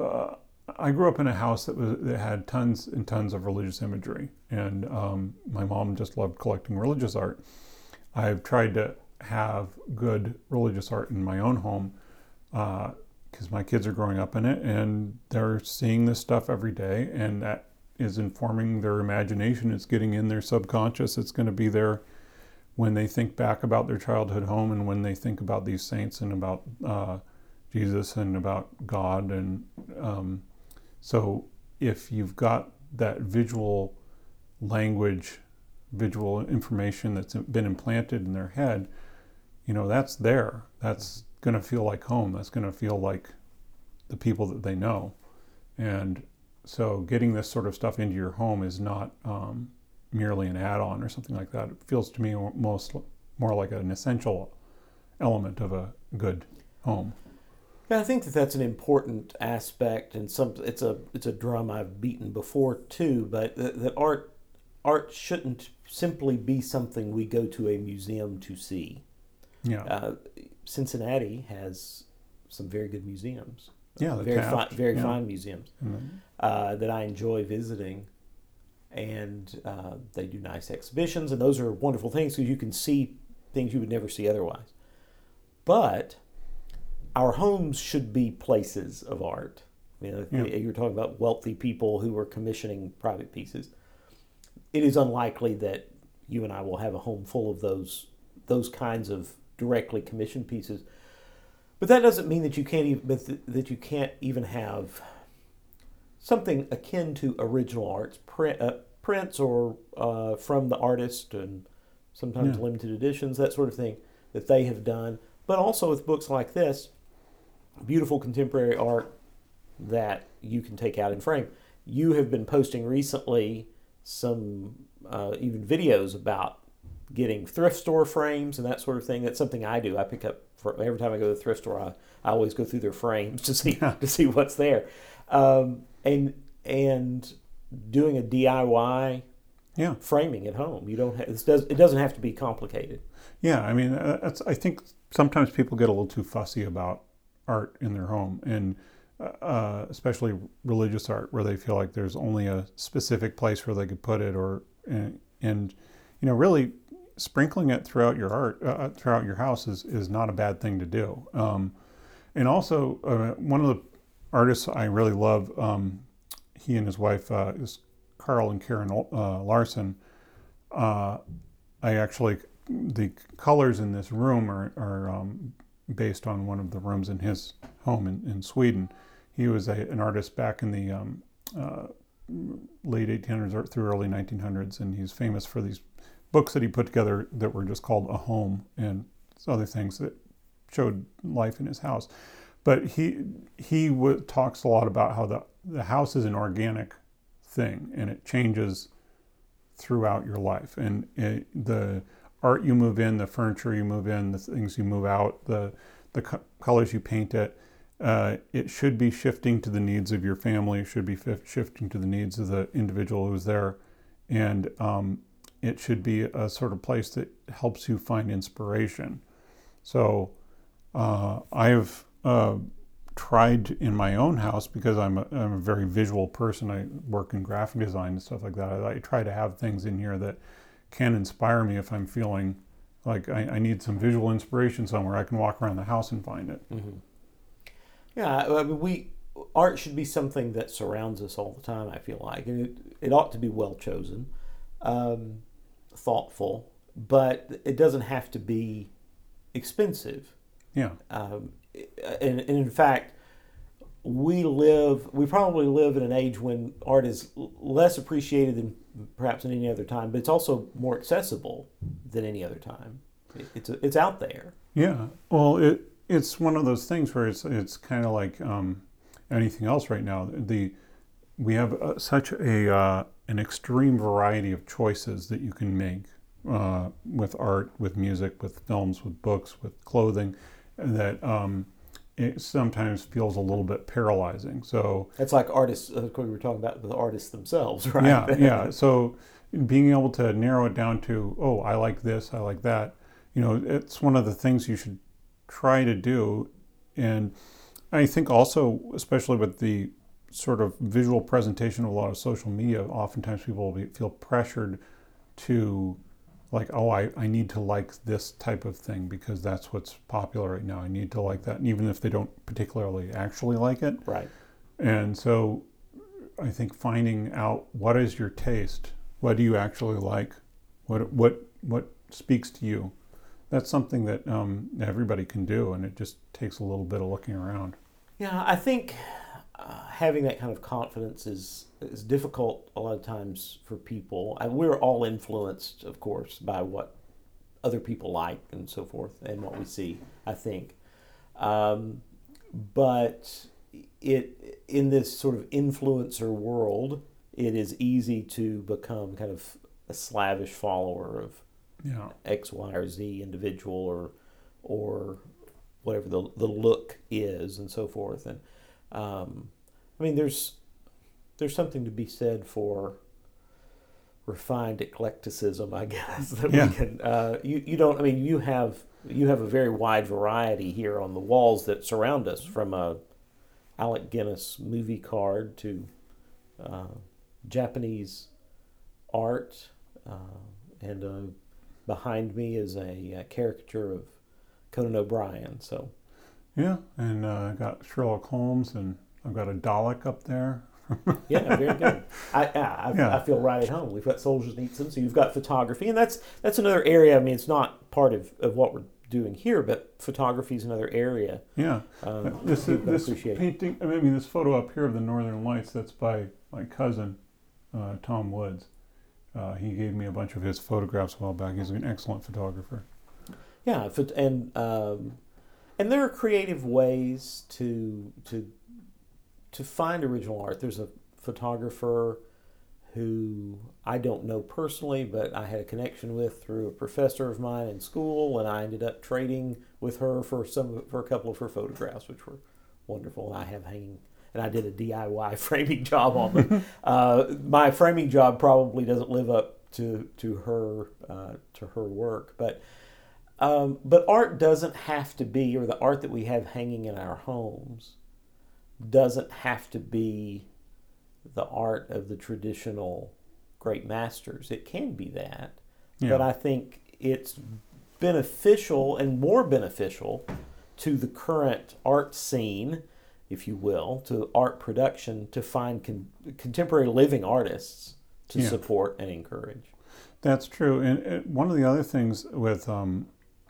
uh, I grew up in a house that was that had tons and tons of religious imagery, and um, my mom just loved collecting religious art. I've tried to have good religious art in my own home because uh, my kids are growing up in it, and they're seeing this stuff every day, and that is informing their imagination. It's getting in their subconscious. It's going to be there when they think back about their childhood home and when they think about these saints and about uh, Jesus and about God. And um, so, if you've got that visual language, visual information that's been implanted in their head, you know, that's there. That's going to feel like home. That's going to feel like the people that they know. And so getting this sort of stuff into your home is not um, merely an add-on or something like that. It feels to me most more like an essential element of a good home. Yeah, I think that that's an important aspect, and some it's a it's a drum I've beaten before too. But that, that art art shouldn't simply be something we go to a museum to see. Yeah, uh, Cincinnati has some very good museums. Yeah, very fi- very yeah. fine museums mm-hmm. uh, that I enjoy visiting, and uh, they do nice exhibitions, and those are wonderful things because you can see things you would never see otherwise. But our homes should be places of art. You know, yeah. you're talking about wealthy people who are commissioning private pieces. It is unlikely that you and I will have a home full of those those kinds of directly commissioned pieces but that doesn't mean that you can't even that you can't even have something akin to original arts, print, uh, prints or uh, from the artist, and sometimes yeah. limited editions, that sort of thing that they have done. But also with books like this, beautiful contemporary art that you can take out and frame. You have been posting recently some uh, even videos about getting thrift store frames and that sort of thing. That's something I do. I pick up for every time I go to the thrift store. I, I always go through their frames to see to see what's there, um, and and doing a DIY yeah. framing at home. You don't have, it does it doesn't have to be complicated. Yeah, I mean, uh, I think sometimes people get a little too fussy about art in their home, and uh, especially religious art, where they feel like there's only a specific place where they could put it, or and, and you know, really sprinkling it throughout your art, uh, uh, throughout your house is, is not a bad thing to do. Um, and also, uh, one of the artists I really love, um, he and his wife uh, is Carl and Karen uh, Larsson. Uh, I actually, the colors in this room are, are um, based on one of the rooms in his home in, in Sweden. He was a, an artist back in the um, uh, late 1800s er, through early 1900s, and he's famous for these books that he put together that were just called A Home and other things that showed life in his house. But he he w- talks a lot about how the, the house is an organic thing and it changes throughout your life. And it, the art you move in, the furniture you move in, the things you move out, the the co- colors you paint it, uh, it should be shifting to the needs of your family. It should be f- shifting to the needs of the individual who's there, and um, it should be a sort of place that helps you find inspiration. So uh, I've uh, tried in my own house because I'm a, I'm a very visual person. I work in graphic design and stuff like that. I, I try to have things in here that can inspire me if I'm feeling like I, I, need some visual inspiration somewhere. I can walk around the house and find it. Mm-hmm. Yeah, I mean, we art should be something that surrounds us all the time. I feel like, and it, it ought to be well chosen. Um, thoughtful, but it doesn't have to be expensive. Yeah. Um, and, and in fact, we live, we probably live in an age when art is less appreciated than perhaps in any other time, but it's also more accessible than any other time. It's, it's out there. Yeah. Well, it, it's one of those things where it's, it's kind of like um, anything else right now. The, we have uh, such a, uh, an extreme variety of choices that you can make uh, with art, with music, with films, with books, with clothing, that um, it sometimes feels a little bit paralyzing. So It's like artists, uh, we were talking about the artists themselves, right? yeah, yeah. So being able to narrow it down to, oh, I like this, I like that, you know, it's one of the things you should try to do. And I think also, especially with the sort of visual presentation of a lot of social media, oftentimes people will be, feel pressured to like, oh, I, I need to like this type of thing because that's what's popular right now. I need to like that. And even if they don't particularly actually like it. Right. And so I think finding out what is your taste, what do you actually like, what what what speaks to you, that's something that um, everybody can do, and it just takes a little bit of looking around. Yeah, I think uh, having that kind of confidence is is difficult a lot of times for people. I, we're all influenced, of course, by what other people like and so forth, and what we see. I think, um, but it in this sort of influencer world, it is easy to become kind of a slavish follower of Yeah. X, Y, or Z individual or or whatever the the look is and so forth. And um, I mean, there's there's something to be said for refined eclecticism, I guess. That Yeah. we can. Uh, you you don't. I mean, you have you have a very wide variety here on the walls that surround us, from a Alec Guinness movie card to uh, Japanese art, uh, and uh, behind me is a, uh caricature of Conan O'Brien. So Yeah, and uh, I got Sherlock Holmes, and I've got a Dalek up there. yeah, very good. I, I, I, Yeah. I feel right at home. We've got Soldiers Need so you've got photography, and that's that's another area. I mean, it's not part of, of what we're doing here, but photography is another area. Yeah, Um, this people this appreciate. painting. I mean, this photo up here of the Northern Lights. That's by my cousin, uh, Tom Woods. Uh, he gave me a bunch of his photographs a while back. He's an excellent photographer. Yeah, and um, and there are creative ways to to to find original art. There's a photographer who I don't know personally, but I had a connection with through a professor of mine in school, and I ended up trading with her for some for a couple of her photographs, which were wonderful. And I have hanging. And I did a DIY framing job on them. uh, my framing job probably doesn't live up to to her uh, to her work, but um, but art doesn't have to be, or the art that we have hanging in our homes doesn't have to be the art of the traditional great masters. It can be that. Yeah. But I think it's beneficial and more beneficial to the current art scene, if you will, to art production to find con- contemporary living artists to Yeah. support and encourage. That's true. And, and one of the other things with um,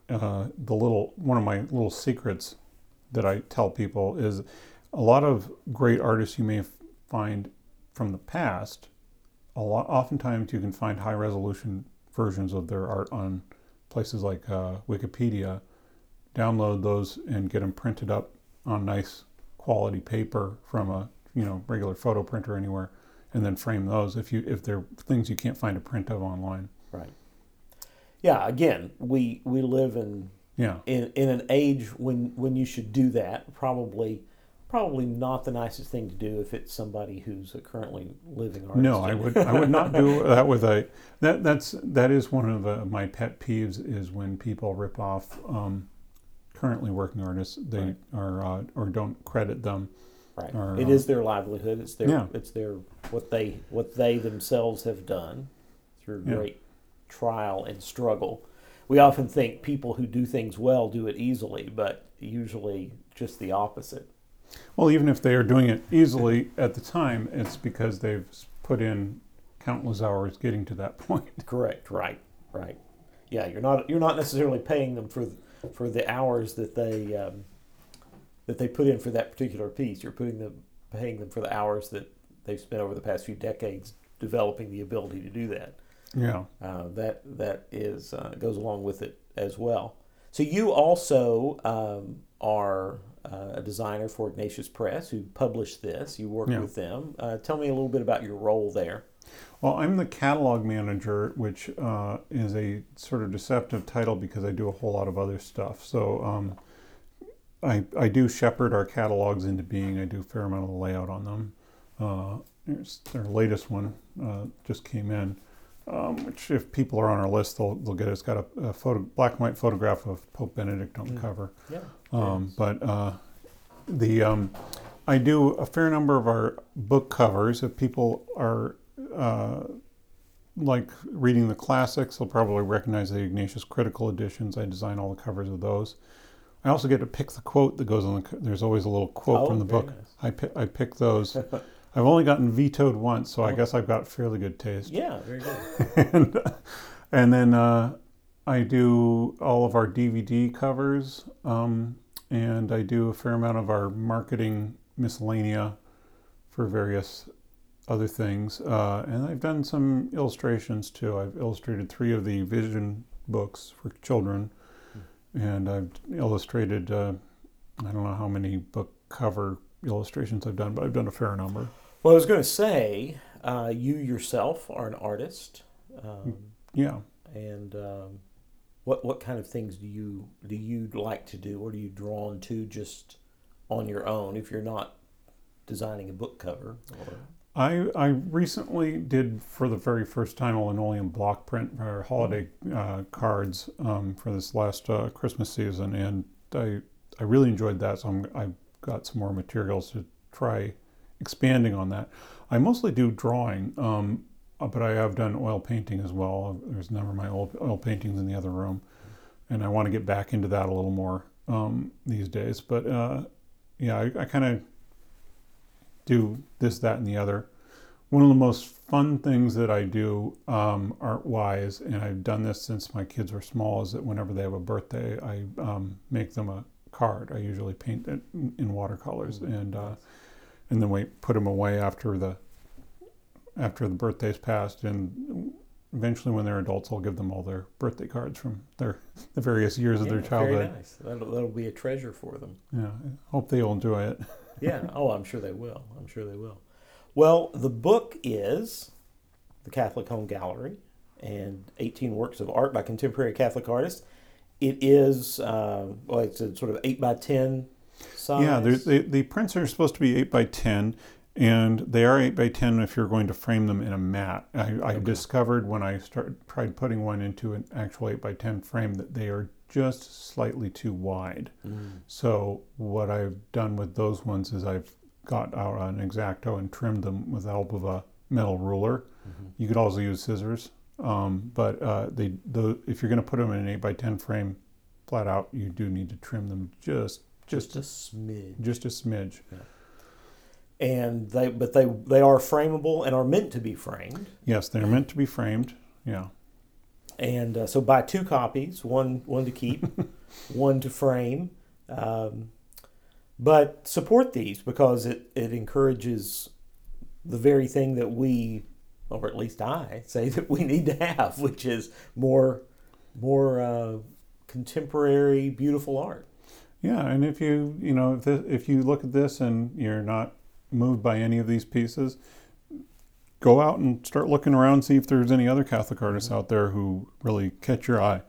uh, the little one of my little secrets that I tell people is a lot of great artists you may find from the past. A lot, oftentimes you can find high resolution versions of their art on places like uh, Wikipedia. Download those and get them printed up on nice quality paper from a you know regular photo printer anywhere, and then frame those if you if they're things you can't find a print of online. Yeah. Again, we we live in Yeah. in, in an age when when you should do that. Probably probably not the nicest thing to do if it's somebody who's a currently living artist. No, I would I would not do that with a that that's that is one of uh, my pet peeves is when people rip off um, currently working artists they Right. are uh, or don't credit them. Right. or, It uh, is their livelihood. It's their Yeah. it's their what they what they themselves have done through Yeah. great trial and struggle. We often think people who do things well do it easily, but usually just the opposite. Well, even if they are doing it easily at the time, it's because they've put in countless hours getting to that point. Correct. Right. Right. Yeah. You're not you're not necessarily paying them for for the hours that they um, that they put in for that particular piece. You're putting them paying them for the hours that they've spent over the past few decades developing the ability to do that. Yeah. Uh, that that is uh, goes along with it as well. So you also um, are uh, a designer for Ignatius Press, who published this. You work Yeah. with them. Uh, tell me a little bit about your role there. Well, I'm the catalog manager, which uh, is a sort of deceptive title because I do a whole lot of other stuff. So, um, I, I do shepherd our catalogs into being. I do a fair amount of layout on them. Uh, here's their latest one uh, just came in, um, which if people are on our list, they'll, they'll get it. It's got a, a photo, black and white photograph of Pope Benedict on the Mm. cover. Yeah. Um, but uh, the um, I do a fair number of our book covers. If people are uh, like reading the classics, they'll probably recognize the Ignatius Critical editions. I design all the covers of those. I also get to pick the quote that goes on the. There's always a little quote Oh, from the book. nice. I pick, I pick those. I've only gotten vetoed once, so I Oh. guess I've got fairly good taste. Yeah, very good. and, and then uh, I do all of our DVD covers, um, and I do a fair amount of our marketing miscellanea for various other things. Uh, and I've done some illustrations too. I've illustrated three of the Vision books for children, and I've illustrated uh, I don't know how many book cover illustrations I've done, but I've done a fair number. Well, I was going to say, uh, you yourself are an artist, um, Yeah. and um, what what kind of things do you do you like to do, or do you drawn to just on your own if you're not designing a book cover? Or, I, I recently did for the very first time a linoleum block print for holiday uh, cards um, for this last uh, Christmas season, and I I really enjoyed that. So I'm, I've got some more materials to try expanding on that. I mostly do drawing, um, uh, but I have done oil painting as well. There's a number of my old oil paintings in the other room, and I want to get back into that a little more um, these days. But uh, yeah, I, I kind of do this, that, and the other. One of the most fun things that I do um, art wise, and I've done this since my kids were small, is that whenever they have a birthday, I um, make them a card. I usually paint it in in watercolors and uh, and then we put them away after the after the birthday's passed and eventually when they're adults I'll give them all their birthday cards from their the various years of their childhood. Very nice. That'll, that'll be a treasure for them. Yeah, I hope they'll enjoy it. Yeah. Oh, I'm sure they will. I'm sure they will. Well, the book is The Catholic Home Gallery and 18 works of art by contemporary Catholic artists. It is, uh, well, it's a sort of 8 by 10 size. Yeah, the, the prints are supposed to be 8 by 10 and they are 8 by 10 if you're going to frame them in a mat. I, I Okay. discovered when I started tried putting one into an actual 8 by 10 frame that they are just slightly too wide. Mm. So what I've done with those ones is I've got out an X-Acto and trimmed them with the help of a metal ruler. Mhm. You could also use scissors, um, but uh, they the if you're going to put them in an eight by ten frame, flat out, you do need to trim them just Just just a smidge. just a smidge. And they, but they, they are frameable and are meant to be framed. Yes, they're meant to be framed. Yeah, And uh, so buy two copies, one one to keep, one to frame. Um, but support these because it, it encourages the very thing that we, or at least I, say that we need to have, which is more more uh, contemporary, beautiful art. Yeah. And if you you know if this, if you look at this and you're not moved by any of these pieces, go out and start looking around, see if there's any other Catholic artists out there who really catch your eye.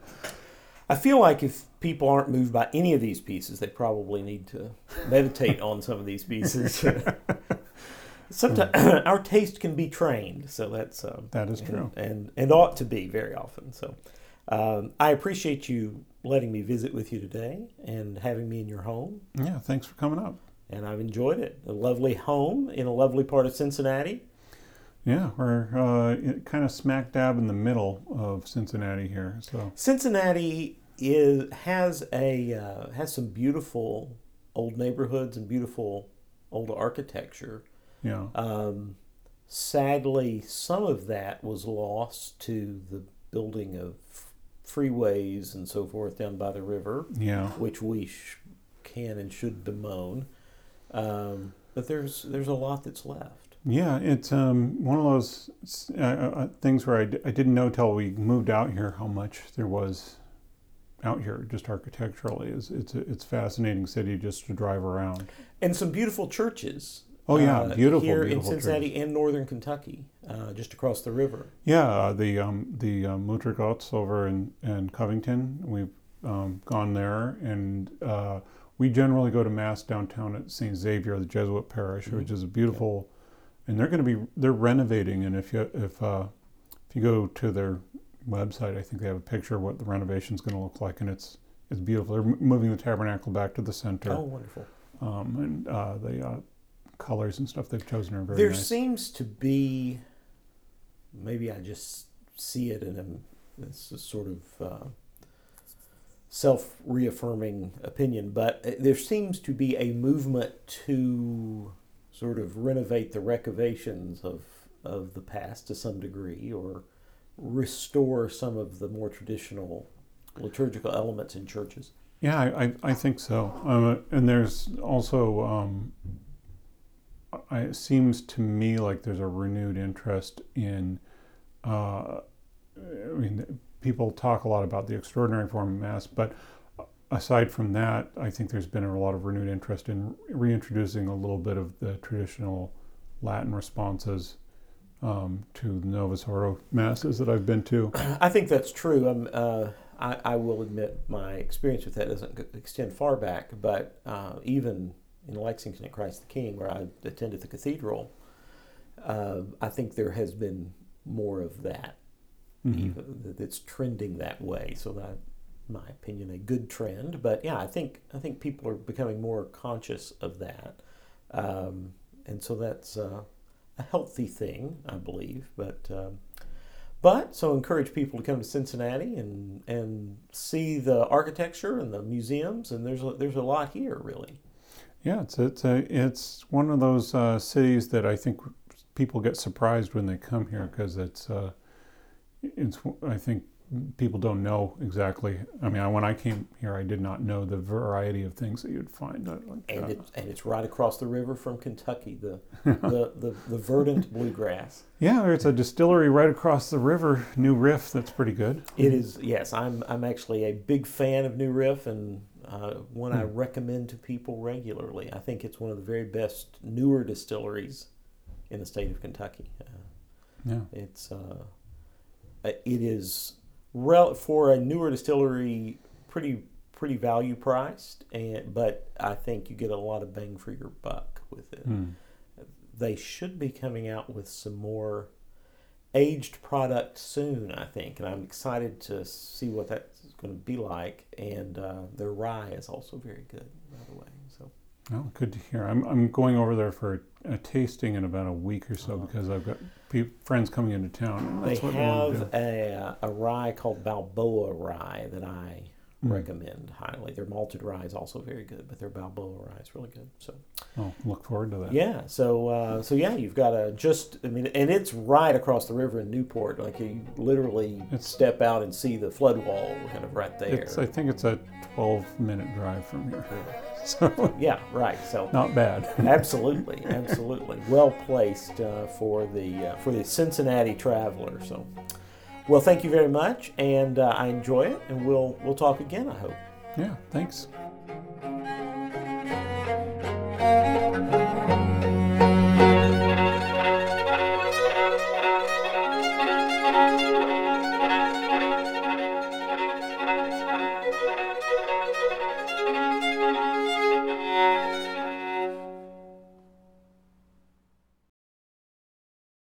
I feel like if people aren't moved by any of these pieces, they probably need to meditate on some of these pieces. Sometimes our taste can be trained, so that's um, That is true. and, and and ought to be very often. So um, I appreciate you letting me visit with you today and having me in your home, Yeah, thanks for coming up. and I've enjoyed it. A lovely home in a lovely part of Cincinnati. Yeah, we're uh, kind of smack dab in the middle of Cincinnati here. So Cincinnati is has a uh, has some beautiful old neighborhoods and beautiful old architecture. yeah, Um, sadly, some of that was lost to the building of freeways and so forth down by the river, yeah, which we sh- can and should bemoan. Um, but there's there's a lot that's left. yeah. It's um, one of those uh, uh, things where I, d- I didn't know till we moved out here how much there was out here just architecturally. It's it's a, it's a fascinating city just to drive around. And some beautiful churches. Oh yeah, uh, beautiful, here beautiful in Cincinnati churches. and northern Kentucky, uh, just across the river. Yeah, uh, the um, the Muttergottes over in, in Covington. We've um, gone there, and uh, we generally go to mass downtown at St. Xavier, the Jesuit parish, Mhm. which is a beautiful, and they're going to be they're renovating. And if you if uh, if you go to their website, I think they have a picture of what the renovation is going to look like, and it's it's beautiful. They're moving the tabernacle back to the center, Oh, wonderful. um, and uh, the uh, colors and stuff they've chosen are very there nice. seems to be, maybe I just see it in a, it's a sort of uh, self reaffirming opinion, but uh, there seems to be a movement to sort of renovate the wreckovations of, of the past to some degree or restore some of the more traditional liturgical elements in churches. Yeah, I, I, I think so. Um, and there's also, um, I, it seems to me like there's a renewed interest in, uh, I mean, people talk a lot about the extraordinary form of Mass, but aside from that, I think there's been a lot of renewed interest in reintroducing a little bit of the traditional Latin responses um, to the Novus Ordo Masses that I've been to. I think that's true. Um, uh, I, I will admit my experience with that doesn't extend far back, but uh, even in Lexington at Christ the King, where I attended the cathedral, uh, I think there has been more of that. Mhm. Even, that it's trending that way. So that, in my opinion, a good trend. But yeah, I think I think people are becoming more conscious of that, um, and so that's uh, a healthy thing, I believe. But um, but so encourage people to come to Cincinnati and and see the architecture and the museums, and there's a, there's a lot here really. Yeah, it's it's a, it's one of those uh, cities that I think people get surprised when they come here because it's uh, it's I think people don't know exactly. I mean, I, when I came here, I did not know the variety of things that you'd find. uh, Like, And it's and it's right across the river from Kentucky, the the, the, the verdant bluegrass. yeah, there's a distillery right across the river, New Riff. That's pretty good. It is yes, I'm I'm actually a big fan of New Riff and uh, one I recommend to people regularly. I think it's one of the very best newer distilleries in the state of Kentucky. Uh, Yeah, It's uh, it is rel- for a newer distillery pretty pretty value priced, and but I think you get a lot of bang for your buck with it. Hmm. They should be coming out with some more aged product soon, I think, and I'm excited to see what that's going to be like. And uh, their rye is also very good, by the way. So well, good to hear. I'm I'm going over there for a, tasting in about a week or so Uh-huh. because I've got pe- friends coming into town. And they what I want to have a, a rye called Balboa rye that I Mm. recommend highly. Their malted rye is also very good, but their Balboa rye is really good. So Oh, look forward to that. yeah, so uh, so yeah, you've got to just I mean, and it's right across the river in Newport. Like you literally It's- step out and see the flood wall kind of right there. It's, I think it's a 12 minute drive from here. So, yeah, right. So not bad. absolutely, absolutely, well placed uh, for the uh, for the Cincinnati traveler. So. Well, thank you very much, and uh, I enjoy it, and we'll we'll talk again. I hope. Yeah, thanks.